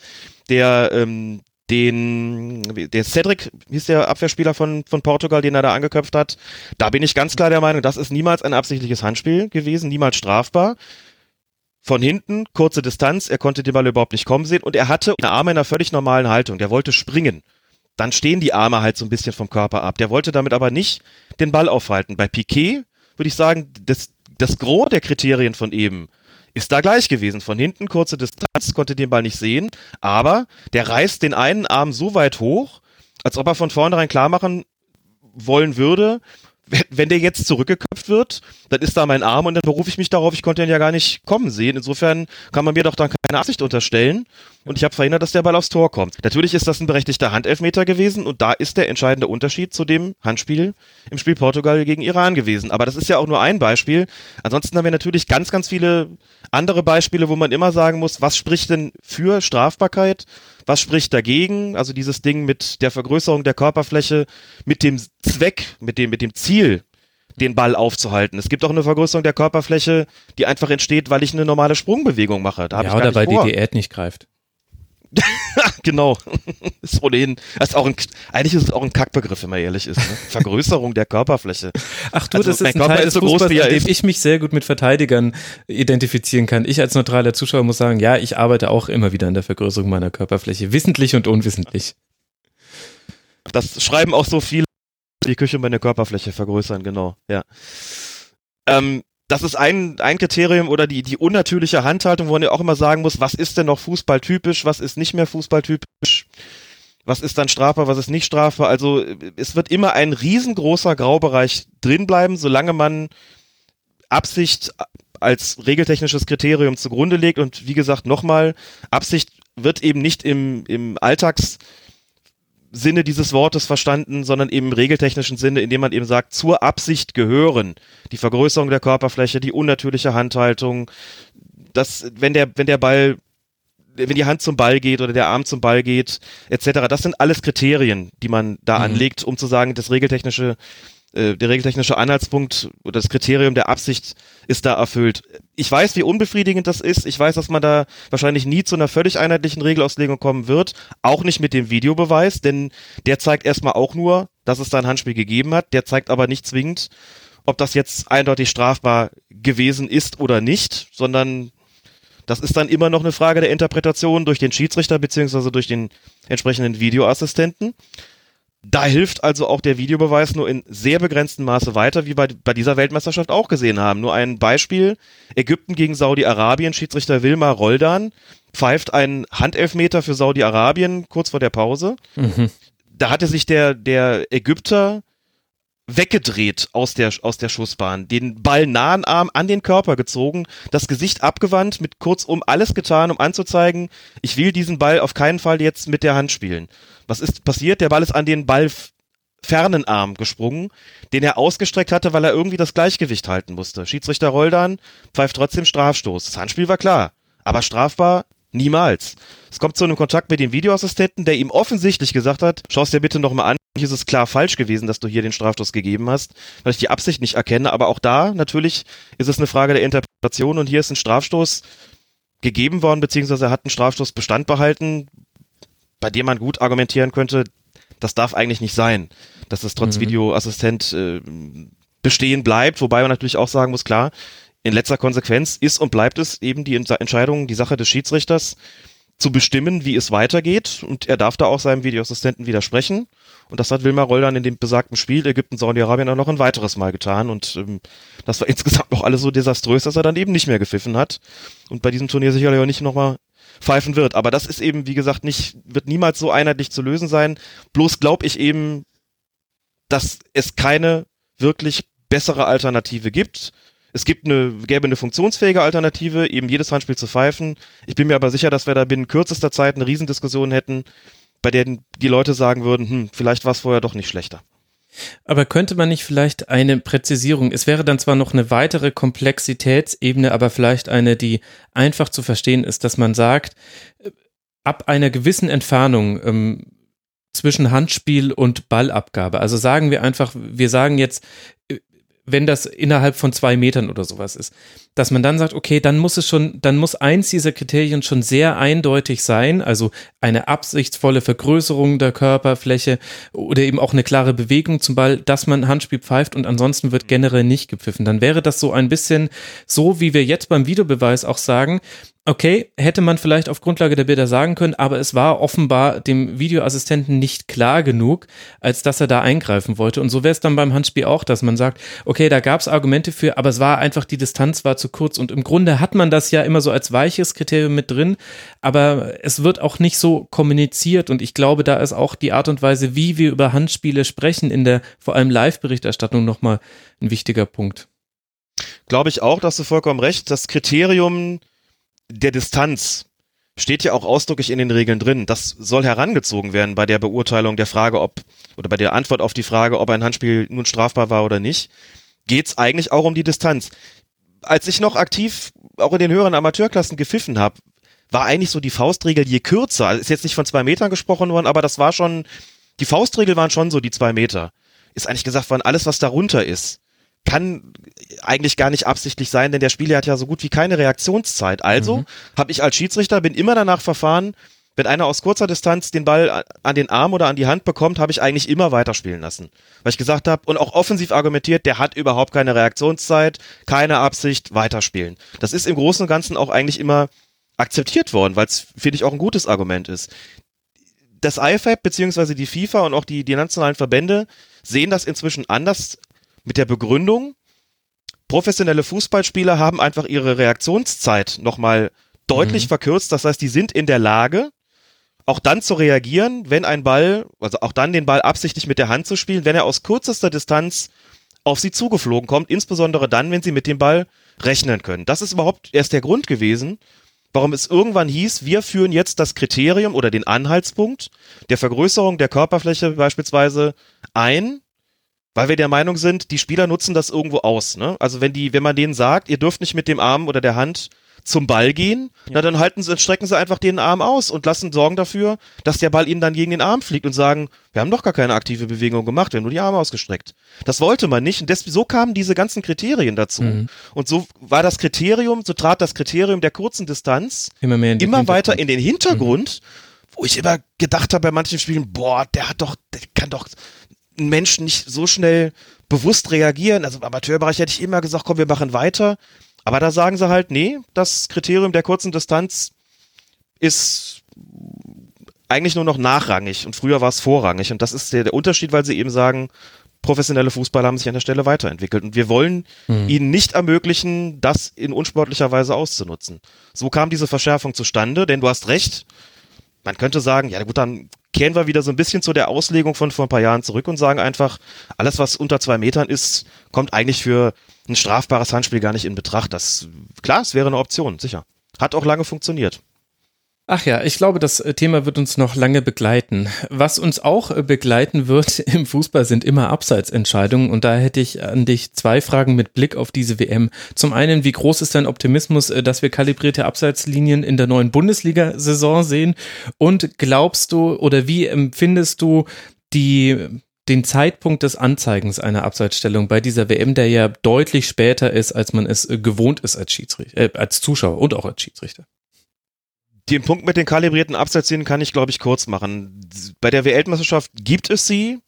der ähm, den, der Cedric hieß der Abwehrspieler von, von Portugal, den er da angeköpft hat. Da bin ich ganz klar der Meinung, das ist niemals ein absichtliches Handspiel gewesen, niemals strafbar von hinten, kurze Distanz, er konnte den Ball überhaupt nicht kommen sehen und er hatte eine Arme in einer völlig normalen Haltung. Der wollte springen. Dann stehen die Arme halt so ein bisschen vom Körper ab. Der wollte damit aber nicht den Ball aufhalten. Bei Piquet würde ich sagen, das, das Gros der Kriterien von eben ist da gleich gewesen. Von hinten kurze Distanz, konnte den Ball nicht sehen, aber der reißt den einen Arm so weit hoch, als ob er von vornherein klar machen wollen würde, wenn der jetzt zurückgeköpft wird, dann ist da mein Arm und dann berufe ich mich darauf, ich konnte ihn ja gar nicht kommen sehen. Insofern kann man mir doch dann keine Absicht unterstellen und ich habe verhindert, dass der Ball aufs Tor kommt. Natürlich ist das ein berechtigter Handelfmeter gewesen und da ist der entscheidende Unterschied zu dem Handspiel im Spiel Portugal gegen Iran gewesen. Aber das ist ja auch nur ein Beispiel. Ansonsten haben wir natürlich ganz, ganz viele andere Beispiele, wo man immer sagen muss, was spricht denn für Strafbarkeit was spricht dagegen? Also dieses Ding mit der Vergrößerung der Körperfläche, mit dem Zweck, mit dem, mit dem Ziel, den Ball aufzuhalten. Es gibt auch eine Vergrößerung der Körperfläche, die einfach entsteht, weil ich eine normale Sprungbewegung mache. Da ja, oder weil vor. die Diät nicht greift. genau. ist ohnehin, ist auch ein, eigentlich ist es auch ein Kackbegriff, wenn man ehrlich ist. Ne? Vergrößerung der Körperfläche. Ach du, also, das ist ein Körper Teil ist so groß, wie er in dem ich mich sehr gut mit Verteidigern identifizieren kann. Ich als neutraler Zuschauer muss sagen, ja, ich arbeite auch immer wieder an der Vergrößerung meiner Körperfläche, wissentlich und unwissentlich. Das schreiben auch so viele, die Küche meine Körperfläche vergrößern, genau, ja. Ähm, das ist ein, ein Kriterium oder die, die unnatürliche Handhaltung, wo man ja auch immer sagen muss, was ist denn noch fußballtypisch, was ist nicht mehr fußballtypisch, was ist dann strafbar, was ist nicht strafbar. Also es wird immer ein riesengroßer Graubereich drin bleiben, solange man Absicht als regeltechnisches Kriterium zugrunde legt. Und wie gesagt, nochmal, Absicht wird eben nicht im, im Alltags Sinne dieses Wortes verstanden, sondern eben im regeltechnischen Sinne, indem man eben sagt, zur Absicht gehören die Vergrößerung der Körperfläche, die unnatürliche Handhaltung, dass wenn der wenn der Ball wenn die Hand zum Ball geht oder der Arm zum Ball geht, etc. Das sind alles Kriterien, die man da mhm. anlegt, um zu sagen, das regeltechnische äh, der regeltechnische Anhaltspunkt oder das Kriterium der Absicht ist da erfüllt. Ich weiß, wie unbefriedigend das ist. Ich weiß, dass man da wahrscheinlich nie zu einer völlig einheitlichen Regelauslegung kommen wird. Auch nicht mit dem Videobeweis, denn der zeigt erstmal auch nur, dass es da ein Handspiel gegeben hat. Der zeigt aber nicht zwingend, ob das jetzt eindeutig strafbar gewesen ist oder nicht, sondern das ist dann immer noch eine Frage der Interpretation durch den Schiedsrichter beziehungsweise durch den entsprechenden Videoassistenten. Da hilft also auch der Videobeweis nur in sehr begrenztem Maße weiter, wie bei, bei dieser Weltmeisterschaft auch gesehen haben. Nur ein Beispiel. Ägypten gegen Saudi-Arabien. Schiedsrichter Wilmar Roldan pfeift einen Handelfmeter für Saudi-Arabien kurz vor der Pause. Mhm. Da hatte sich der, der Ägypter weggedreht aus der, aus der Schussbahn, den Ball nahen Arm an den Körper gezogen, das Gesicht abgewandt, mit kurzum alles getan, um anzuzeigen, ich will diesen Ball auf keinen Fall jetzt mit der Hand spielen. Was ist passiert? Der Ball ist an den Ball fernen Arm gesprungen, den er ausgestreckt hatte, weil er irgendwie das Gleichgewicht halten musste. Schiedsrichter Roldan pfeift trotzdem Strafstoß. Das Handspiel war klar, aber strafbar niemals. Es kommt zu einem Kontakt mit dem Videoassistenten, der ihm offensichtlich gesagt hat, schau es dir bitte nochmal an, ist es klar falsch gewesen, dass du hier den Strafstoß gegeben hast, weil ich die Absicht nicht erkenne, aber auch da natürlich ist es eine Frage der Interpretation und hier ist ein Strafstoß gegeben worden, beziehungsweise er hat einen Strafstoß Bestand behalten, bei dem man gut argumentieren könnte, Das darf eigentlich nicht sein, dass es trotz Mhm. Videoassistent äh, bestehen bleibt, wobei man natürlich auch sagen muss, klar, in letzter Konsequenz ist und bleibt es eben die Ents- Entscheidung, die Sache des Schiedsrichters zu bestimmen, wie es weitergeht. Und er darf da auch seinem Videoassistenten widersprechen und das hat Wilmar Roll dann in dem besagten Spiel Ägypten, Saudi-Arabien auch noch ein weiteres Mal getan und ähm, das war insgesamt noch alles so desaströs, dass er dann eben nicht mehr gepfiffen hat und bei diesem Turnier sicherlich auch nicht nochmal pfeifen wird. Aber das ist eben, wie gesagt, nicht, wird niemals so einheitlich zu lösen sein. Bloß glaube ich eben, dass es keine wirklich bessere Alternative gibt. Es gibt eine, gäbe eine funktionsfähige Alternative, eben jedes Handspiel zu pfeifen. Ich bin mir aber sicher, dass wir da binnen kürzester Zeit eine Riesendiskussion hätten, bei der die Leute sagen würden, hm, vielleicht war es vorher doch nicht schlechter. Aber könnte man nicht vielleicht eine Präzisierung, es wäre dann zwar noch eine weitere Komplexitätsebene, aber vielleicht eine, die einfach zu verstehen ist, dass man sagt, äh, ab einer gewissen Entfernung ähm, zwischen Handspiel und Ballabgabe, also sagen wir einfach, wir sagen jetzt, wenn das innerhalb von zwei Metern oder sowas ist, dass man dann sagt, okay, dann muss es schon, dann muss eins dieser Kriterien schon sehr eindeutig sein, also eine absichtsvolle Vergrößerung der Körperfläche oder eben auch eine klare Bewegung zum Ball, dass man Handspiel pfeift und ansonsten wird generell nicht gepfiffen. Dann wäre das so ein bisschen so, wie wir jetzt beim Videobeweis auch sagen, okay, hätte man vielleicht auf Grundlage der Bilder sagen können, aber es war offenbar dem Videoassistenten nicht klar genug, als dass er da eingreifen wollte. Und so wäre es dann beim Handspiel auch, dass man sagt, okay, da gab es Argumente für, aber es war einfach, die Distanz war zu kurz. Und im Grunde hat man das ja immer so als weiches Kriterium mit drin, aber es wird auch nicht so kommuniziert. Und ich glaube, da ist auch die Art und Weise, wie wir über Handspiele sprechen, in der vor allem Live-Berichterstattung nochmal ein wichtiger Punkt. Glaube ich auch, dass du vollkommen recht. Das Kriterium der Distanz steht ja auch ausdrücklich in den Regeln drin. Das soll herangezogen werden bei der Beurteilung der Frage, ob oder bei der Antwort auf die Frage, ob ein Handspiel nun strafbar war oder nicht. Geht's eigentlich auch um die Distanz. Als ich noch aktiv auch in den höheren Amateurklassen gepfiffen habe, war eigentlich so die Faustregel je kürzer. Ist jetzt nicht von zwei Metern gesprochen worden, aber das war schon, die Faustregel waren schon so die zwei Meter. Ist eigentlich gesagt worden, alles was darunter ist, kann eigentlich gar nicht absichtlich sein, denn der Spieler hat ja so gut wie keine Reaktionszeit. Also Mhm. habe ich als Schiedsrichter, bin immer danach verfahren, wenn einer aus kurzer Distanz den Ball an den Arm oder an die Hand bekommt, habe ich eigentlich immer weiterspielen lassen. Weil ich gesagt habe und auch offensiv argumentiert, der hat überhaupt keine Reaktionszeit, keine Absicht, weiterspielen. Das ist im Großen und Ganzen auch eigentlich immer akzeptiert worden, weil es, finde ich, auch ein gutes Argument ist. Das IFAB beziehungsweise die FIFA und auch die, die nationalen Verbände sehen das inzwischen anders mit der Begründung, professionelle Fußballspieler haben einfach ihre Reaktionszeit nochmal deutlich Mhm. verkürzt. Das heißt, die sind in der Lage, auch dann zu reagieren, wenn ein Ball, also auch dann den Ball absichtlich mit der Hand zu spielen, wenn er aus kürzester Distanz auf sie zugeflogen kommt, insbesondere dann, wenn sie mit dem Ball rechnen können. Das ist überhaupt erst der Grund gewesen, warum es irgendwann hieß, wir führen jetzt das Kriterium oder den Anhaltspunkt der Vergrößerung der Körperfläche beispielsweise ein, weil wir der Meinung sind, die Spieler nutzen das irgendwo aus. Ne? Also wenn die, wenn man denen sagt, ihr dürft nicht mit dem Arm oder der Hand zum Ball gehen, na dann halten sie, strecken sie einfach den Arm aus und lassen sorgen dafür, dass der Ball ihnen dann gegen den Arm fliegt und sagen, wir haben doch gar keine aktive Bewegung gemacht, wir haben nur die Arme ausgestreckt. Das wollte man nicht und des, so kamen diese ganzen Kriterien dazu. Mhm. Und so war das Kriterium, so trat das Kriterium der kurzen Distanz Immer mehr in immer weiter in den Hintergrund, wo ich immer gedacht habe bei manchen Spielen, boah, der hat doch, der kann doch ein Mensch nicht so schnell bewusst reagieren. Also im Amateurbereich hätte ich immer gesagt, komm, wir machen weiter. Aber da sagen sie halt, nee, das Kriterium der kurzen Distanz ist eigentlich nur noch nachrangig und früher war es vorrangig. Und das ist der, der Unterschied, weil sie eben sagen, professionelle Fußballer haben sich an der Stelle weiterentwickelt. Und wir wollen Mhm. ihnen nicht ermöglichen, das in unsportlicher Weise auszunutzen. So kam diese Verschärfung zustande, denn du hast recht. Man könnte sagen, ja gut, dann kehren wir wieder so ein bisschen zu der Auslegung von vor ein paar Jahren zurück und sagen einfach, alles was unter zwei Metern ist, kommt eigentlich für ein strafbares Handspiel gar nicht in Betracht. Das, klar, es wäre eine Option, sicher. Hat auch lange funktioniert. Ach ja, ich glaube, das äh, Thema wird uns noch lange begleiten. Was uns auch äh, begleiten wird im Fußball sind immer Abseitsentscheidungen und da hätte ich an dich zwei Fragen mit Blick auf diese WM. Zum einen, wie groß ist dein Optimismus, äh, dass wir kalibrierte Abseitslinien in der neuen Bundesliga-Saison sehen? Und glaubst du oder wie empfindest du die den Zeitpunkt des Anzeigens einer Abseitsstellung bei dieser WM, der ja deutlich später ist, als man es gewohnt ist als Schiedsrichter, äh, als Zuschauer und auch als Schiedsrichter? Den Punkt mit den kalibrierten Abseitslinien kann ich, glaube ich, kurz machen. Bei der WL-Meisterschaft gibt es sie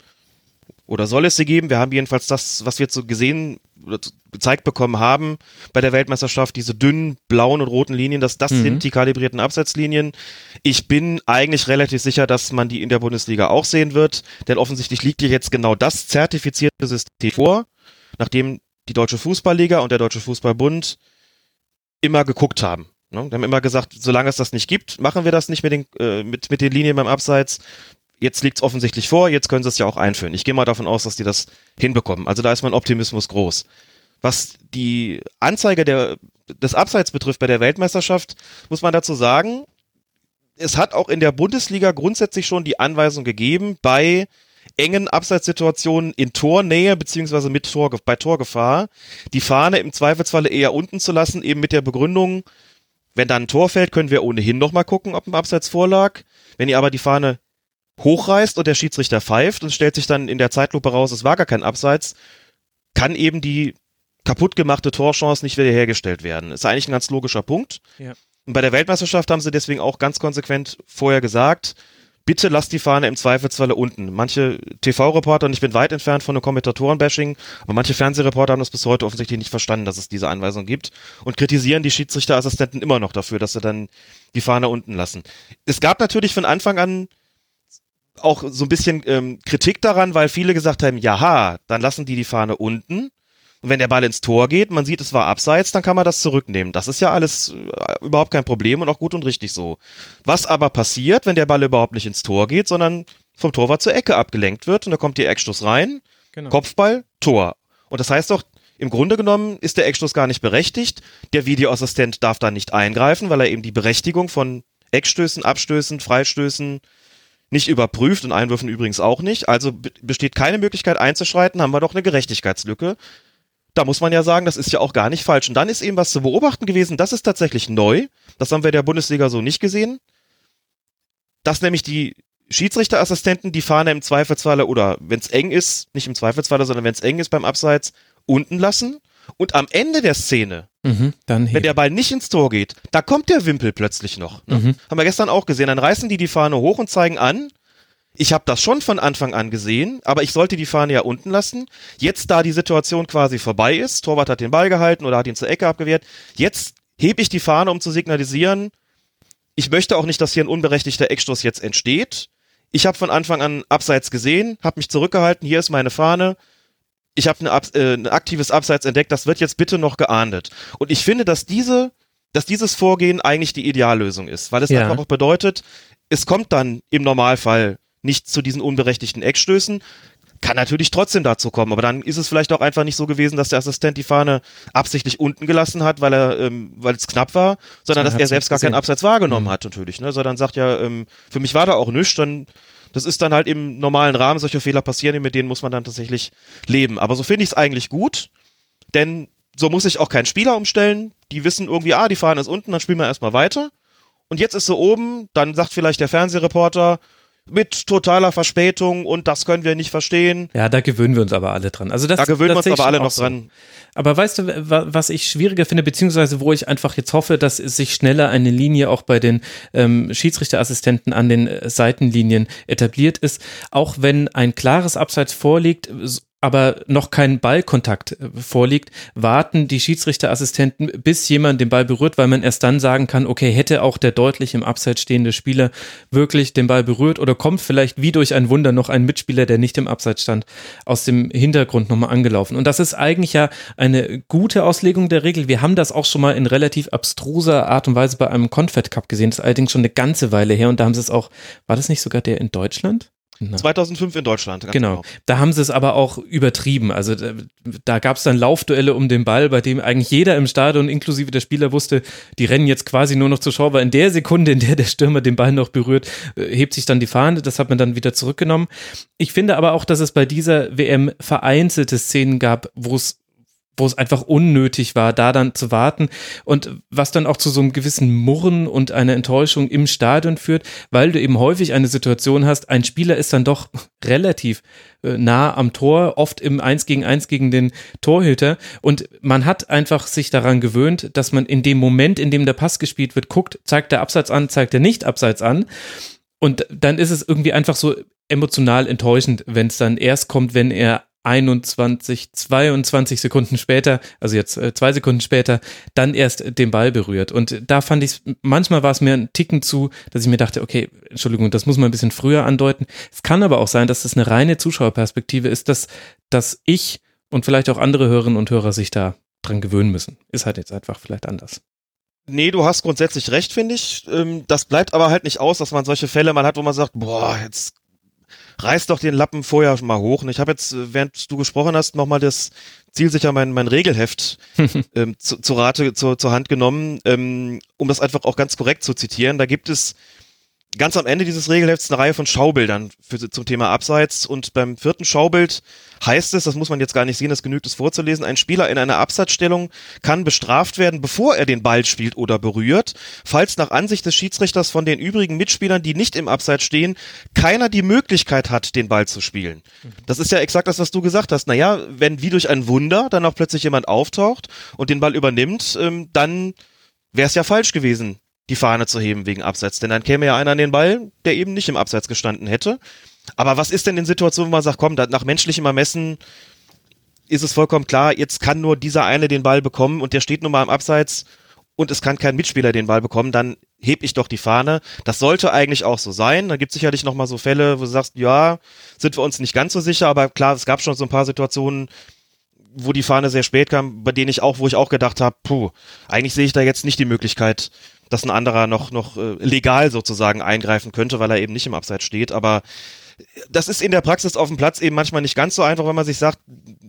oder soll es sie geben. Wir haben jedenfalls das, was wir jetzt so gesehen oder gezeigt bekommen haben bei der Weltmeisterschaft, diese dünnen blauen und roten Linien, das, das mhm. sind die kalibrierten Abseitslinien. Ich bin eigentlich relativ sicher, dass man die in der Bundesliga auch sehen wird, denn offensichtlich liegt hier jetzt genau das zertifizierte System vor, nachdem die Deutsche Fußballliga und der Deutsche Fußballbund immer geguckt haben. Ne? Die haben immer gesagt, solange es das nicht gibt, machen wir das nicht mit den, äh, mit, mit den Linien beim Abseits. Jetzt liegt es offensichtlich vor, jetzt können sie es ja auch einführen. Ich gehe mal davon aus, dass die das hinbekommen. Also da ist mein Optimismus groß. Was die Anzeige der, des Abseits betrifft bei der Weltmeisterschaft, muss man dazu sagen, es hat auch in der Bundesliga grundsätzlich schon die Anweisung gegeben, bei engen Abseitssituationen in Tornähe mit Tor, bei Torgefahr die Fahne im Zweifelsfalle eher unten zu lassen, eben mit der Begründung, wenn da ein Tor fällt, können wir ohnehin nochmal gucken, ob ein Abseits vorlag. Wenn ihr aber die Fahne hochreißt und der Schiedsrichter pfeift und stellt sich dann in der Zeitlupe raus, es war gar kein Abseits, kann eben die kaputt gemachte Torchance nicht wiederhergestellt werden. Ist eigentlich ein ganz logischer Punkt. Ja. Und bei der Weltmeisterschaft haben sie deswegen auch ganz konsequent vorher gesagt, bitte lasst die Fahne im Zweifelsfalle unten. Manche TV-Reporter, und ich bin weit entfernt von einem Kommentatoren-Bashing, aber manche Fernsehreporter haben das bis heute offensichtlich nicht verstanden, dass es diese Anweisung gibt und kritisieren die Schiedsrichterassistenten immer noch dafür, dass sie dann die Fahne unten lassen. Es gab natürlich von Anfang an auch so ein bisschen ähm, Kritik daran, weil viele gesagt haben, jaha, dann lassen die die Fahne unten und wenn der Ball ins Tor geht, man sieht, es war abseits, dann kann man das zurücknehmen. Das ist ja alles äh, überhaupt kein Problem und auch gut und richtig so. Was aber passiert, wenn der Ball überhaupt nicht ins Tor geht, sondern vom Torwart zur Ecke abgelenkt wird und da kommt der Eckstoß rein, genau. Kopfball, Tor. Und das heißt doch, im Grunde genommen ist der Eckstoß gar nicht berechtigt. Der Videoassistent darf da nicht eingreifen, weil er eben die Berechtigung von Eckstößen, Abstößen, Freistößen nicht überprüft und Einwürfen übrigens auch nicht. Also besteht keine Möglichkeit einzuschreiten, haben wir doch eine Gerechtigkeitslücke da muss man ja sagen, das ist ja auch gar nicht falsch. Und dann ist eben was zu beobachten gewesen, das ist tatsächlich neu. Das haben wir der Bundesliga so nicht gesehen. Dass nämlich die Schiedsrichterassistenten die Fahne im Zweifelsfalle oder wenn es eng ist, nicht im Zweifelsfalle, sondern wenn es eng ist beim Abseits, unten lassen. Und am Ende der Szene, mhm, wenn der Ball nicht ins Tor geht, da kommt der Wimpel plötzlich noch. Ne? Mhm. Haben wir gestern auch gesehen. Dann reißen die die Fahne hoch und zeigen an, ich habe das schon von Anfang an gesehen, aber ich sollte die Fahne ja unten lassen. Jetzt, da die Situation quasi vorbei ist, Torwart hat den Ball gehalten oder hat ihn zur Ecke abgewehrt, jetzt hebe ich die Fahne, um zu signalisieren, ich möchte auch nicht, dass hier ein unberechtigter Eckstoß jetzt entsteht. Ich habe von Anfang an Abseits gesehen, habe mich zurückgehalten, hier ist meine Fahne. Ich habe äh, ein aktives Abseits entdeckt, das wird jetzt bitte noch geahndet. Und ich finde, dass diese dass dieses Vorgehen eigentlich die Ideallösung ist, weil es ja. einfach auch bedeutet, es kommt dann im Normalfall nicht zu diesen unberechtigten Eckstößen. Kann natürlich trotzdem dazu kommen, aber dann ist es vielleicht auch einfach nicht so gewesen, dass der Assistent die Fahne absichtlich unten gelassen hat, weil er, ähm, weil es knapp war, sondern dass er selbst gar keinen Abseits wahrgenommen mhm. hat natürlich, ne? Sondern sagt ja, ähm, für mich war da auch nichts, dann das ist dann halt im normalen Rahmen, solche Fehler passieren, mit denen muss man dann tatsächlich leben. Aber so finde ich es eigentlich gut, denn so muss ich auch keinen Spieler umstellen. Die wissen irgendwie, ah, die Fahne ist unten, dann spielen wir erstmal weiter. Und jetzt ist sie oben, dann sagt vielleicht der Fernsehreporter, mit totaler Verspätung und das können wir nicht verstehen. Ja, da gewöhnen wir uns aber alle dran. Also das, da gewöhnen wir uns aber alle noch dran. Aber weißt du, was ich schwieriger finde, beziehungsweise wo ich einfach jetzt hoffe, dass sich schneller eine Linie auch bei den ähm, Schiedsrichterassistenten an den äh, Seitenlinien etabliert ist, auch wenn ein klares Abseits vorliegt, aber noch kein Ballkontakt äh, vorliegt, warten die Schiedsrichterassistenten, bis jemand den Ball berührt, weil man erst dann sagen kann, okay, hätte auch der deutlich im Abseits stehende Spieler wirklich den Ball berührt oder kommt vielleicht wie durch ein Wunder noch ein Mitspieler, der nicht im Abseits stand, aus dem Hintergrund nochmal angelaufen. Und das ist eigentlich ja eine gute Auslegung der Regel. Wir haben das auch schon mal in relativ abstruser Art und Weise bei einem Confed Cup gesehen. Das ist allerdings schon eine ganze Weile her und da haben sie es auch, war das nicht sogar der in Deutschland? 2005 in Deutschland. Genau. genau. Da haben sie es aber auch übertrieben. Also da, da gab es dann Laufduelle um den Ball, bei dem eigentlich jeder im Stadion, inklusive der Spieler, wusste, die rennen jetzt quasi nur noch zur Schau, weil in der Sekunde, in der der Stürmer den Ball noch berührt, äh, hebt sich dann die Fahne. Das hat man dann wieder zurückgenommen. Ich finde aber auch, dass es bei dieser WM vereinzelte Szenen gab, wo es wo es einfach unnötig war, da dann zu warten. Und was dann auch zu so einem gewissen Murren und einer Enttäuschung im Stadion führt, weil du eben häufig eine Situation hast, ein Spieler ist dann doch relativ äh, nah am Tor, oft im Eins gegen Eins gegen den Torhüter. Und man hat einfach sich daran gewöhnt, dass man in dem Moment, in dem der Pass gespielt wird, guckt, zeigt der Abseits an, zeigt der nicht Abseits an. Und dann ist es irgendwie einfach so emotional enttäuschend, wenn es dann erst kommt, wenn er 21, 22 Sekunden später, also jetzt äh, zwei Sekunden später, dann erst den Ball berührt. Und da fand ich, manchmal war es mir ein Ticken zu, dass ich mir dachte, okay, Entschuldigung, das muss man ein bisschen früher andeuten. Es kann aber auch sein, dass das eine reine Zuschauerperspektive ist, dass, dass ich und vielleicht auch andere Hörerinnen und Hörer sich da dran gewöhnen müssen. Ist halt jetzt einfach vielleicht anders. Nee, du hast grundsätzlich recht, finde ich. Ähm, das bleibt aber halt nicht aus, dass man solche Fälle mal hat, wo man sagt, boah, jetzt reiß doch den Lappen vorher mal hoch. Und ich habe jetzt, äh, während du gesprochen hast, nochmal das zielsicher mein, mein Regelheft ähm, zu, zu Rate, zu, zur Hand genommen, ähm, um das einfach auch ganz korrekt zu zitieren. Da gibt es ganz am Ende dieses Regelhefts eine Reihe von Schaubildern für, zum Thema Abseits und beim vierten Schaubild heißt es, das muss man jetzt gar nicht sehen, das genügt es vorzulesen, ein Spieler in einer Abseitsstellung kann bestraft werden, bevor er den Ball spielt oder berührt, falls nach Ansicht des Schiedsrichters von den übrigen Mitspielern, die nicht im Abseits stehen, keiner die Möglichkeit hat, den Ball zu spielen. Das ist ja exakt das, was du gesagt hast. Naja, wenn wie durch ein Wunder dann auch plötzlich jemand auftaucht und den Ball übernimmt, ähm, dann wäre es ja falsch gewesen, die Fahne zu heben wegen Abseits. Denn dann käme ja einer an den Ball, der eben nicht im Abseits gestanden hätte. Aber was ist denn in Situationen, wo man sagt, komm, nach menschlichem Ermessen ist es vollkommen klar, jetzt kann nur dieser eine den Ball bekommen und der steht nun mal im Abseits und es kann kein Mitspieler den Ball bekommen, dann heb ich doch die Fahne. Das sollte eigentlich auch so sein. Da gibt es sicherlich noch mal so Fälle, wo du sagst, ja, sind wir uns nicht ganz so sicher, aber klar, es gab schon so ein paar Situationen, wo die Fahne sehr spät kam, bei denen ich auch, wo ich auch gedacht habe, puh, eigentlich sehe ich da jetzt nicht die Möglichkeit, dass ein anderer noch, noch äh, legal sozusagen eingreifen könnte, weil er eben nicht im Abseits steht. Aber das ist in der Praxis auf dem Platz eben manchmal nicht ganz so einfach, wenn man sich sagt,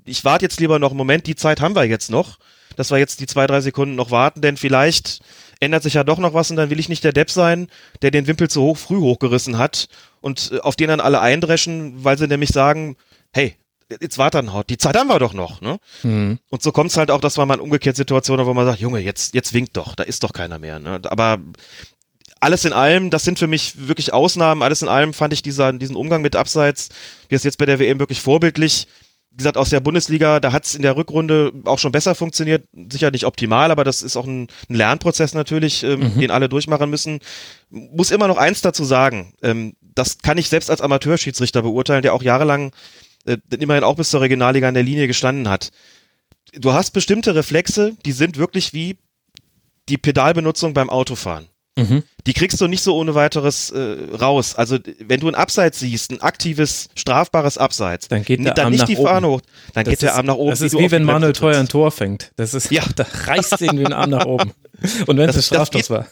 ich warte jetzt lieber noch einen Moment, die Zeit haben wir jetzt noch, dass wir jetzt die zwei, drei Sekunden noch warten, denn vielleicht ändert sich ja doch noch was und dann will ich nicht der Depp sein, der den Wimpel zu hoch früh hochgerissen hat und äh, auf den dann alle eindreschen, weil sie nämlich sagen, hey, jetzt warte dann haut, die Zeit haben wir doch noch, ne? Mhm. Und so kommt es halt auch, dass man mal umgekehrt Situation hat, wo man sagt, Junge, jetzt, jetzt winkt doch, da ist doch keiner mehr, ne? Aber alles in allem, das sind für mich wirklich Ausnahmen. Alles in allem fand ich dieser, diesen Umgang mit Abseits, wie es jetzt bei der WM wirklich vorbildlich. Wie gesagt, aus der Bundesliga, da hat es in der Rückrunde auch schon besser funktioniert. Sicher nicht optimal, aber das ist auch ein, ein Lernprozess natürlich, ähm, mhm. den alle durchmachen müssen. Muss immer noch eins dazu sagen. Ähm, das kann ich selbst als Amateurschiedsrichter beurteilen, der auch jahrelang äh, immerhin auch bis zur Regionalliga in der Linie gestanden hat. Du hast bestimmte Reflexe, die sind wirklich wie die Pedalbenutzung beim Autofahren. Mhm. Die kriegst du nicht so ohne weiteres äh, raus. Also wenn du ein Abseits siehst, ein aktives, strafbares Abseits, dann geht der dann Arm nicht nach die oben. Fahne hoch, dann das geht der ist, Arm nach oben. Das ist wie wenn Manuel Teuer ein Tor fängt. Das ist, ja. da reißt ihn den Arm nach oben. Und wenn es ein Strafstoß war.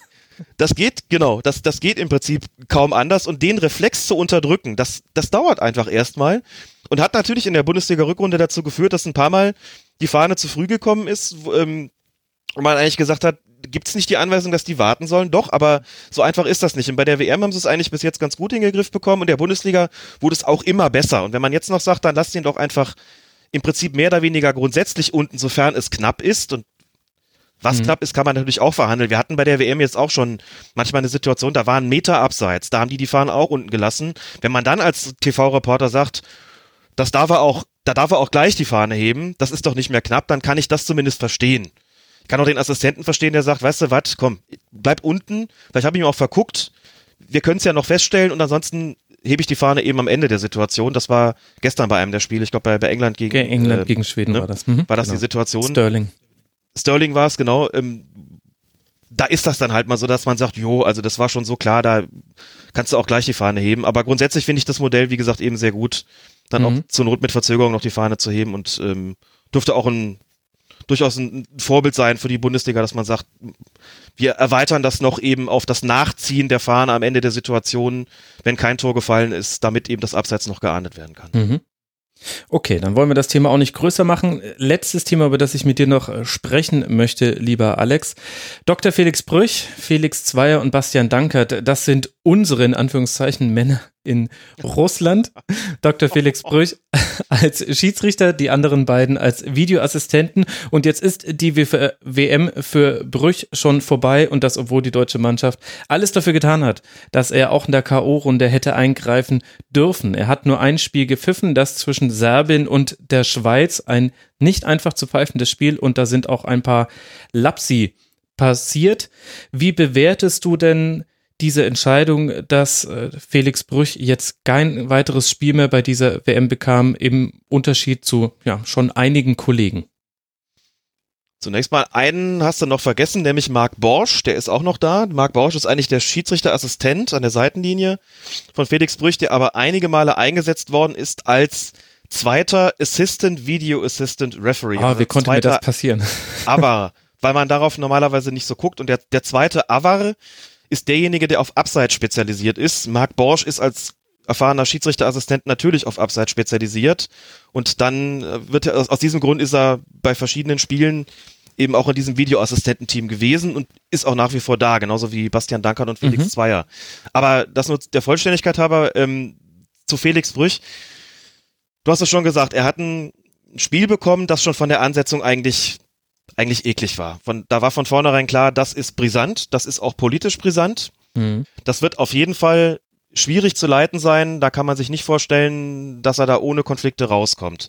Das geht, genau, das, das geht im Prinzip kaum anders und den Reflex zu unterdrücken, das, das dauert einfach erstmal und hat natürlich in der Bundesliga-Rückrunde dazu geführt, dass ein paar Mal die Fahne zu früh gekommen ist, ähm, und man eigentlich gesagt hat, gibt es nicht die Anweisung, dass die warten sollen? Doch, aber so einfach ist das nicht. Und bei der WM haben sie es eigentlich bis jetzt ganz gut in den Griff bekommen und der Bundesliga wurde es auch immer besser. Und wenn man jetzt noch sagt, dann lasst den doch einfach im Prinzip mehr oder weniger grundsätzlich unten, sofern es knapp ist und was mhm. knapp ist, kann man natürlich auch verhandeln. Wir hatten bei der WM jetzt auch schon manchmal eine Situation, da waren Meter abseits, da haben die die Fahnen auch unten gelassen. Wenn man dann als TV-Reporter sagt, das darf er auch, da darf er auch gleich die Fahne heben, das ist doch nicht mehr knapp, dann kann ich das zumindest verstehen. Ich kann auch den Assistenten verstehen, der sagt, weißt du was, komm, bleib unten, vielleicht habe ich mich auch verguckt. Wir können es ja noch feststellen und ansonsten hebe ich die Fahne eben am Ende der Situation. Das war gestern bei einem der Spiele, ich glaube bei, bei England gegen England äh, gegen Schweden ne? war das. Mhm, war das genau. die Situation? Sterling. Sterling war es, genau. Ähm, da ist das dann halt mal so, dass man sagt, jo, also das war schon so klar, da kannst du auch gleich die Fahne heben. Aber grundsätzlich finde ich das Modell, wie gesagt, eben sehr gut, dann mhm. auch zur Not mit Verzögerung noch die Fahne zu heben und ähm, dürfte auch ein durchaus ein Vorbild sein für die Bundesliga, dass man sagt, wir erweitern das noch eben auf das Nachziehen der Fahne am Ende der Situation, wenn kein Tor gefallen ist, damit eben das Abseits noch geahndet werden kann. Mhm. Okay, dann wollen wir das Thema auch nicht größer machen. Letztes Thema, über das ich mit dir noch äh, sprechen möchte, lieber Alex. Dr. Felix Brüch, Felix Zweier und Bastian Dankert, das sind unsere, in Anführungszeichen, Männer in Russland. Dr. Felix Brüch als Schiedsrichter, die anderen beiden als Videoassistenten. Und jetzt ist die WM für Brüch schon vorbei und das, obwohl die deutsche Mannschaft alles dafür getan hat, dass er auch in der K.O.-Runde hätte eingreifen dürfen. Er hat nur ein Spiel gepfiffen, das zwischen Serbien und der Schweiz. Ein nicht einfach zu pfeifendes Spiel und da sind auch ein paar Lapsi passiert. Wie bewertest du denn diese Entscheidung, dass äh, Felix Brüch jetzt kein weiteres Spiel mehr bei dieser WM bekam, im Unterschied zu ja, schon einigen Kollegen? Zunächst mal einen hast du noch vergessen, nämlich Marc Borsch, der ist auch noch da. Marc Borsch ist eigentlich der Schiedsrichterassistent an der Seitenlinie von Felix Brüch, der aber einige Male eingesetzt worden ist als zweiter Assistant Video Assistant Referee. Ah, also wie konnte mir das passieren? Aber weil man darauf normalerweise nicht so guckt und der, der zweite Avar ist derjenige, der auf Upside spezialisiert ist. Marc Borsch ist als erfahrener Schiedsrichterassistent natürlich auf Upside spezialisiert und dann äh, wird er, aus diesem Grund ist er bei verschiedenen Spielen eben auch in diesem Videoassistententeam gewesen und ist auch nach wie vor da, genauso wie Bastian Dankert und Felix mhm. Zweier. Aber das nur der Vollständigkeit halber ähm, zu Felix Brüch. Du hast es schon gesagt, er hat ein Spiel bekommen, das schon von der Ansetzung eigentlich eigentlich eklig war. Von, da war von vornherein klar, das ist brisant, das ist auch politisch brisant. Mhm. Das wird auf jeden Fall schwierig zu leiten sein. Da kann man sich nicht vorstellen, dass er da ohne Konflikte rauskommt.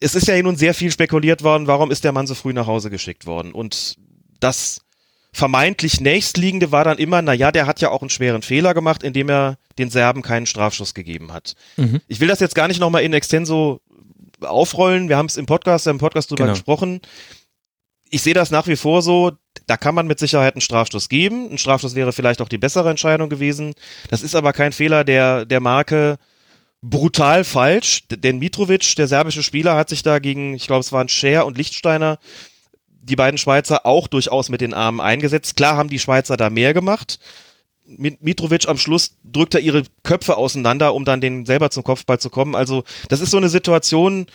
Es ist ja nun sehr viel spekuliert worden, warum ist der Mann so früh nach Hause geschickt worden? Und das vermeintlich nächstliegende war dann immer, na ja, der hat ja auch einen schweren Fehler gemacht, indem er den Serben keinen Strafschuss gegeben hat. Mhm. Ich will das jetzt gar nicht nochmal in extenso aufrollen. Wir haben es im Podcast, im Podcast drüber genau. gesprochen ich sehe das nach wie vor so, da kann man mit Sicherheit einen Strafstoß geben. Ein Strafstoß wäre vielleicht auch die bessere Entscheidung gewesen. Das ist aber kein Fehler der, der Marke brutal falsch, denn Mitrovic, der serbische Spieler, hat sich da gegen, ich glaube, es waren Scher und Lichtsteiner, die beiden Schweizer auch durchaus mit den Armen eingesetzt. Klar haben die Schweizer da mehr gemacht. Mitrovic am Schluss drückt er ihre Köpfe auseinander, um dann den selber zum Kopfball zu kommen. Also, das ist so eine Situation,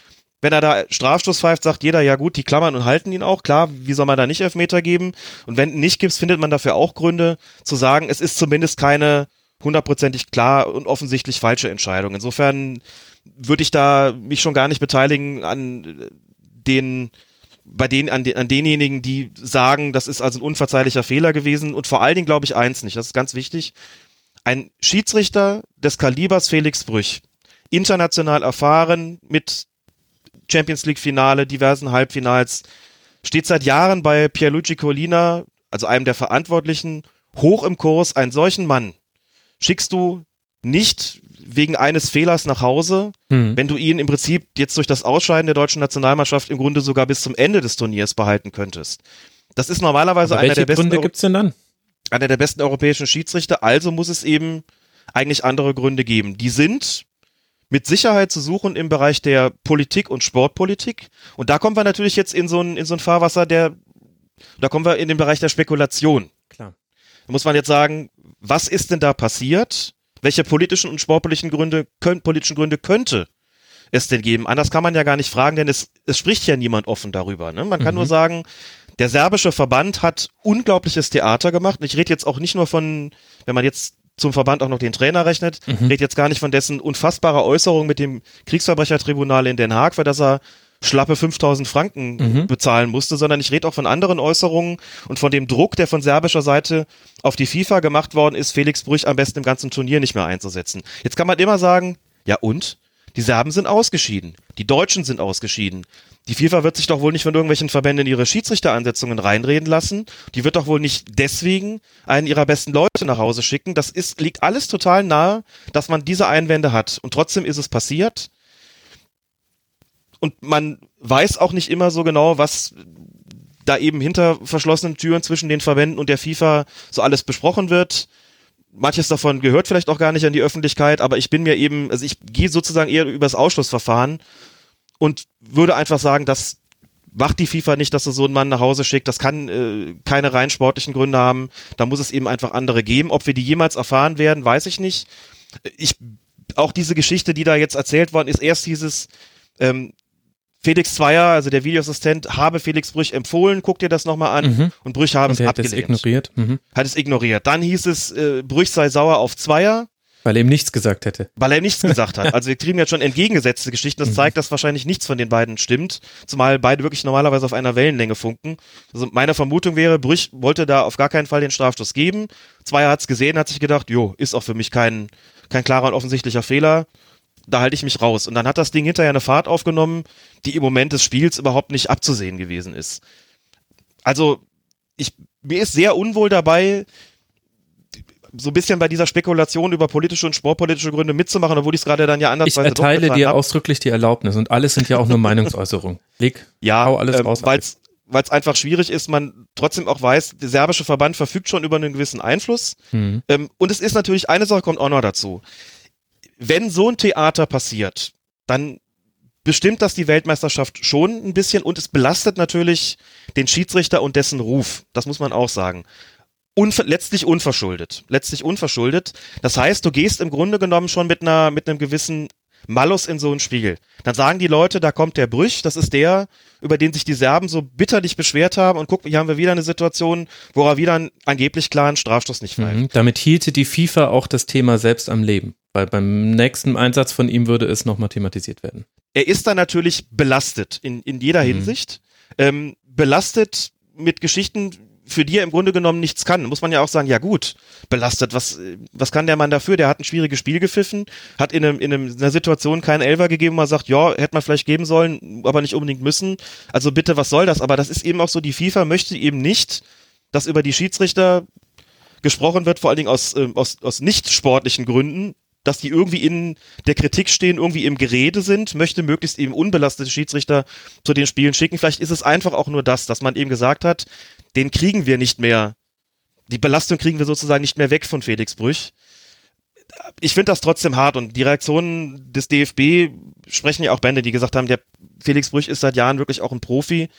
wenn er da Strafstoß pfeift, sagt jeder, ja gut, die klammern und halten ihn auch. Klar, wie soll man da nicht Elfmeter geben? Und wenn nicht gibt, findet man dafür auch Gründe zu sagen, es ist zumindest keine hundertprozentig klar und offensichtlich falsche Entscheidung. Insofern würde ich da mich schon gar nicht beteiligen an den bei denen, an, den, an denjenigen, die sagen, das ist also ein unverzeihlicher Fehler gewesen. Und vor allen Dingen glaube ich eins nicht, das ist ganz wichtig. Ein Schiedsrichter des Kalibers Felix Brüch, international erfahren, mit Champions League Finale, diversen Halbfinals, steht seit Jahren bei Pierluigi Colina, also einem der Verantwortlichen, hoch im Kurs. Einen solchen Mann schickst du nicht wegen eines Fehlers nach Hause, hm. wenn du ihn im Prinzip jetzt durch das Ausscheiden der deutschen Nationalmannschaft im Grunde sogar bis zum Ende des Turniers behalten könntest. Das ist normalerweise einer der besten. Gründe gibt's denn dann? Einer der besten europäischen Schiedsrichter. Also muss es eben eigentlich andere Gründe geben. Die sind mit Sicherheit zu suchen im Bereich der Politik und Sportpolitik. Und da kommen wir natürlich jetzt in so ein, in so ein Fahrwasser, der, da kommen wir in den Bereich der Spekulation. Klar. Da muss man jetzt sagen, was ist denn da passiert? Welche politischen und sportpolitischen Gründe, können, politischen Gründe könnte es denn geben? Anders kann man ja gar nicht fragen, denn es, es spricht ja niemand offen darüber. Ne? Man kann mhm. nur sagen, der serbische Verband hat unglaubliches Theater gemacht. Und ich rede jetzt auch nicht nur von, wenn man jetzt zum Verband auch noch den Trainer rechnet. Mhm. Redet jetzt gar nicht von dessen unfassbarer Äußerung mit dem Kriegsverbrechertribunal in Den Haag, für das er schlappe 5000 Franken mhm. bezahlen musste, sondern ich rede auch von anderen Äußerungen und von dem Druck, der von serbischer Seite auf die FIFA gemacht worden ist, Felix Brüch am besten im ganzen Turnier nicht mehr einzusetzen. Jetzt kann man immer sagen, ja und? Die Serben sind ausgeschieden. Die Deutschen sind ausgeschieden. Die FIFA wird sich doch wohl nicht von irgendwelchen Verbänden in ihre Schiedsrichteransetzungen reinreden lassen. Die wird doch wohl nicht deswegen einen ihrer besten Leute nach Hause schicken. Das ist, liegt alles total nahe, dass man diese Einwände hat. Und trotzdem ist es passiert. Und man weiß auch nicht immer so genau, was da eben hinter verschlossenen Türen zwischen den Verbänden und der FIFA so alles besprochen wird. Manches davon gehört vielleicht auch gar nicht an die Öffentlichkeit, aber ich bin mir eben, also ich gehe sozusagen eher übers Ausschlussverfahren und würde einfach sagen, das macht die FIFA nicht, dass er so einen Mann nach Hause schickt. Das kann äh, keine rein sportlichen Gründe haben. Da muss es eben einfach andere geben. Ob wir die jemals erfahren werden, weiß ich nicht. Ich auch diese Geschichte, die da jetzt erzählt worden ist, erst dieses ähm, Felix Zweier, also der Videoassistent, habe Felix Brüch empfohlen, guck dir das nochmal an mhm. und Brüch habe und es abgelehnt. Hat es ignoriert. Mhm. Hat es ignoriert. Dann hieß es, äh, Brüch sei sauer auf Zweier. Weil er ihm nichts gesagt hätte. Weil er nichts gesagt hat. Also wir kriegen jetzt schon entgegengesetzte Geschichten. Das mhm. zeigt, dass wahrscheinlich nichts von den beiden stimmt. Zumal beide wirklich normalerweise auf einer Wellenlänge funken. Also meine Vermutung wäre, Brüch wollte da auf gar keinen Fall den Strafstoß geben. Zweier hat es gesehen, hat sich gedacht, jo, ist auch für mich kein, kein klarer und offensichtlicher Fehler. Da halte ich mich raus. Und dann hat das Ding hinterher eine Fahrt aufgenommen, die im Moment des Spiels überhaupt nicht abzusehen gewesen ist. Also, ich, mir ist sehr unwohl dabei, so ein bisschen bei dieser Spekulation über politische und sportpolitische Gründe mitzumachen, obwohl ich es gerade dann ja anders Ich erteile dir hab. ausdrücklich die Erlaubnis und alles sind ja auch nur Meinungsäußerungen. Leg, ja, hau alles ähm, raus. Weil's, weil es einfach schwierig ist, man trotzdem auch weiß, der serbische Verband verfügt schon über einen gewissen Einfluss. Mhm. Ähm, und es ist natürlich, eine Sache kommt auch noch dazu. Wenn so ein Theater passiert, dann bestimmt das die Weltmeisterschaft schon ein bisschen und es belastet natürlich den Schiedsrichter und dessen Ruf. Das muss man auch sagen. Unver letztlich unverschuldet. Letztlich unverschuldet. Das heißt, du gehst im Grunde genommen schon mit einer, mit einem gewissen Malus in so ein Spiel. Dann sagen die Leute, da kommt der Brüch, das ist der, über den sich die Serben so bitterlich beschwert haben und guck, hier haben wir wieder eine Situation, wo er wieder einen angeblich klaren Strafstoß nicht pfeift. Mhm, damit hielte die FIFA auch das Thema selbst am Leben, weil beim nächsten Einsatz von ihm würde es nochmal thematisiert werden. Er ist da natürlich belastet in, in jeder mhm. Hinsicht. Ähm, belastet mit Geschichten, für die er im Grunde genommen nichts kann, muss man ja auch sagen, ja gut, belastet, was, was kann der Mann dafür? Der hat ein schwieriges Spiel gepfiffen, hat in, einem, in einer Situation keinen Elfer gegeben, wo man sagt, ja, hätte man vielleicht geben sollen, aber nicht unbedingt müssen. Also bitte, was soll das? Aber das ist eben auch so, die FIFA möchte eben nicht, dass über die Schiedsrichter gesprochen wird, vor allen Dingen aus, äh, aus, aus nicht sportlichen Gründen, dass die irgendwie in der Kritik stehen, irgendwie im Gerede sind, möchte möglichst eben unbelastete Schiedsrichter zu den Spielen schicken. Vielleicht ist es einfach auch nur das, dass man eben gesagt hat, den kriegen wir nicht mehr, die Belastung kriegen wir sozusagen nicht mehr weg von Felix Brüch. Ich finde das trotzdem hart und die Reaktionen des DFB sprechen ja auch Bände, die gesagt haben, der Felix Brüch ist seit Jahren wirklich auch ein Profi.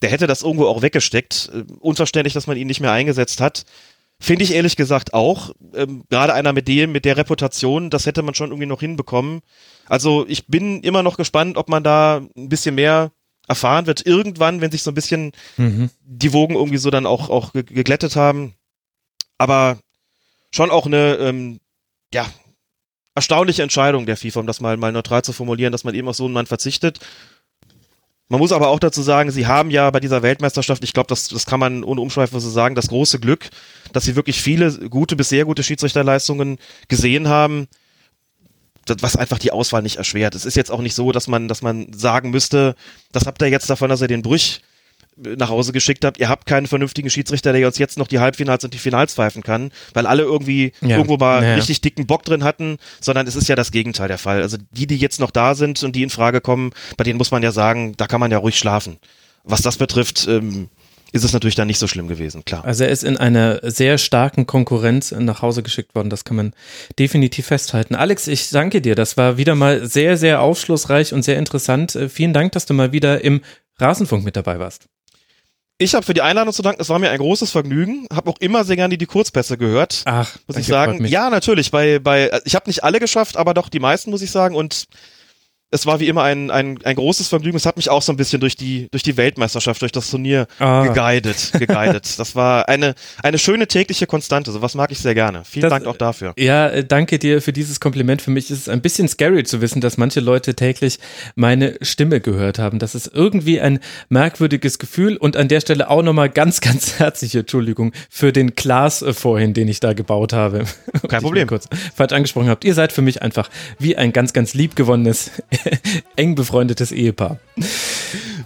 Der hätte das irgendwo auch weggesteckt. Unverständlich, dass man ihn nicht mehr eingesetzt hat. Finde ich ehrlich gesagt auch. Ähm, Gerade einer mit dem, mit der Reputation, das hätte man schon irgendwie noch hinbekommen. Also ich bin immer noch gespannt, ob man da ein bisschen mehr erfahren wird irgendwann, wenn sich so ein bisschen mhm. die Wogen irgendwie so dann auch, auch geglättet haben. Aber schon auch eine, ähm, ja, erstaunliche Entscheidung der FIFA, um das mal, mal neutral zu formulieren, dass man eben auf so einen Mann verzichtet. Man muss aber auch dazu sagen, sie haben ja bei dieser Weltmeisterschaft, ich glaube, das, das kann man ohne Umschweife so sagen, das große Glück, dass sie wirklich viele gute bis sehr gute Schiedsrichterleistungen gesehen haben was einfach die Auswahl nicht erschwert. Es ist jetzt auch nicht so, dass man, dass man sagen müsste, das habt ihr jetzt davon, dass ihr den Brüch nach Hause geschickt habt, ihr habt keinen vernünftigen Schiedsrichter, der uns jetzt noch die Halbfinals und die Finals pfeifen kann, weil alle irgendwie ja. irgendwo mal ja. richtig dicken Bock drin hatten, sondern es ist ja das Gegenteil der Fall. Also die, die jetzt noch da sind und die in Frage kommen, bei denen muss man ja sagen, da kann man ja ruhig schlafen. Was das betrifft, ähm, ist es natürlich dann nicht so schlimm gewesen, klar. Also er ist in einer sehr starken Konkurrenz nach Hause geschickt worden, das kann man definitiv festhalten. Alex, ich danke dir, das war wieder mal sehr, sehr aufschlussreich und sehr interessant. Äh, vielen Dank, dass du mal wieder im Rasenfunk mit dabei warst. Ich habe für die Einladung zu danken, es war mir ein großes Vergnügen, habe auch immer sehr gerne die Kurzpässe gehört. Ach, muss ich sagen. Ja, natürlich, bei bei ich habe nicht alle geschafft, aber doch die meisten muss ich sagen und es war wie immer ein, ein, ein großes Vergnügen. Es hat mich auch so ein bisschen durch die, durch die Weltmeisterschaft, durch das Turnier ah. geguidet, geguidet. Das war eine, eine schöne tägliche Konstante. So was mag ich sehr gerne. Vielen das, Dank auch dafür. Ja, äh, danke dir für dieses Kompliment. Für mich ist es ein bisschen scary zu wissen, dass manche Leute täglich meine Stimme gehört haben. Das ist irgendwie ein merkwürdiges Gefühl und an der Stelle auch nochmal ganz, ganz herzliche Entschuldigung für den Klaas äh, vorhin, den ich da gebaut habe. Kein Problem. kurz falsch angesprochen habt. Ihr seid für mich einfach wie ein ganz, ganz liebgewonnenes eng befreundetes Ehepaar.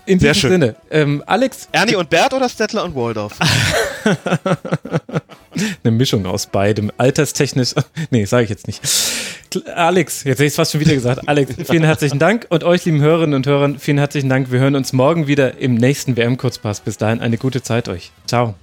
In Sehr schön. Sinne. Ähm, Alex. Ernie und Bert oder Stettler und Waldorf? Eine Mischung aus beidem. Alterstechnisch. Nee, sage ich jetzt nicht. Alex, jetzt hätte ich es fast schon wieder gesagt. Alex, vielen herzlichen Dank und euch, lieben Hörerinnen und Hörern, vielen herzlichen Dank. Wir hören uns morgen wieder im nächsten WM-Kurzpass. Bis dahin eine gute Zeit euch. Ciao.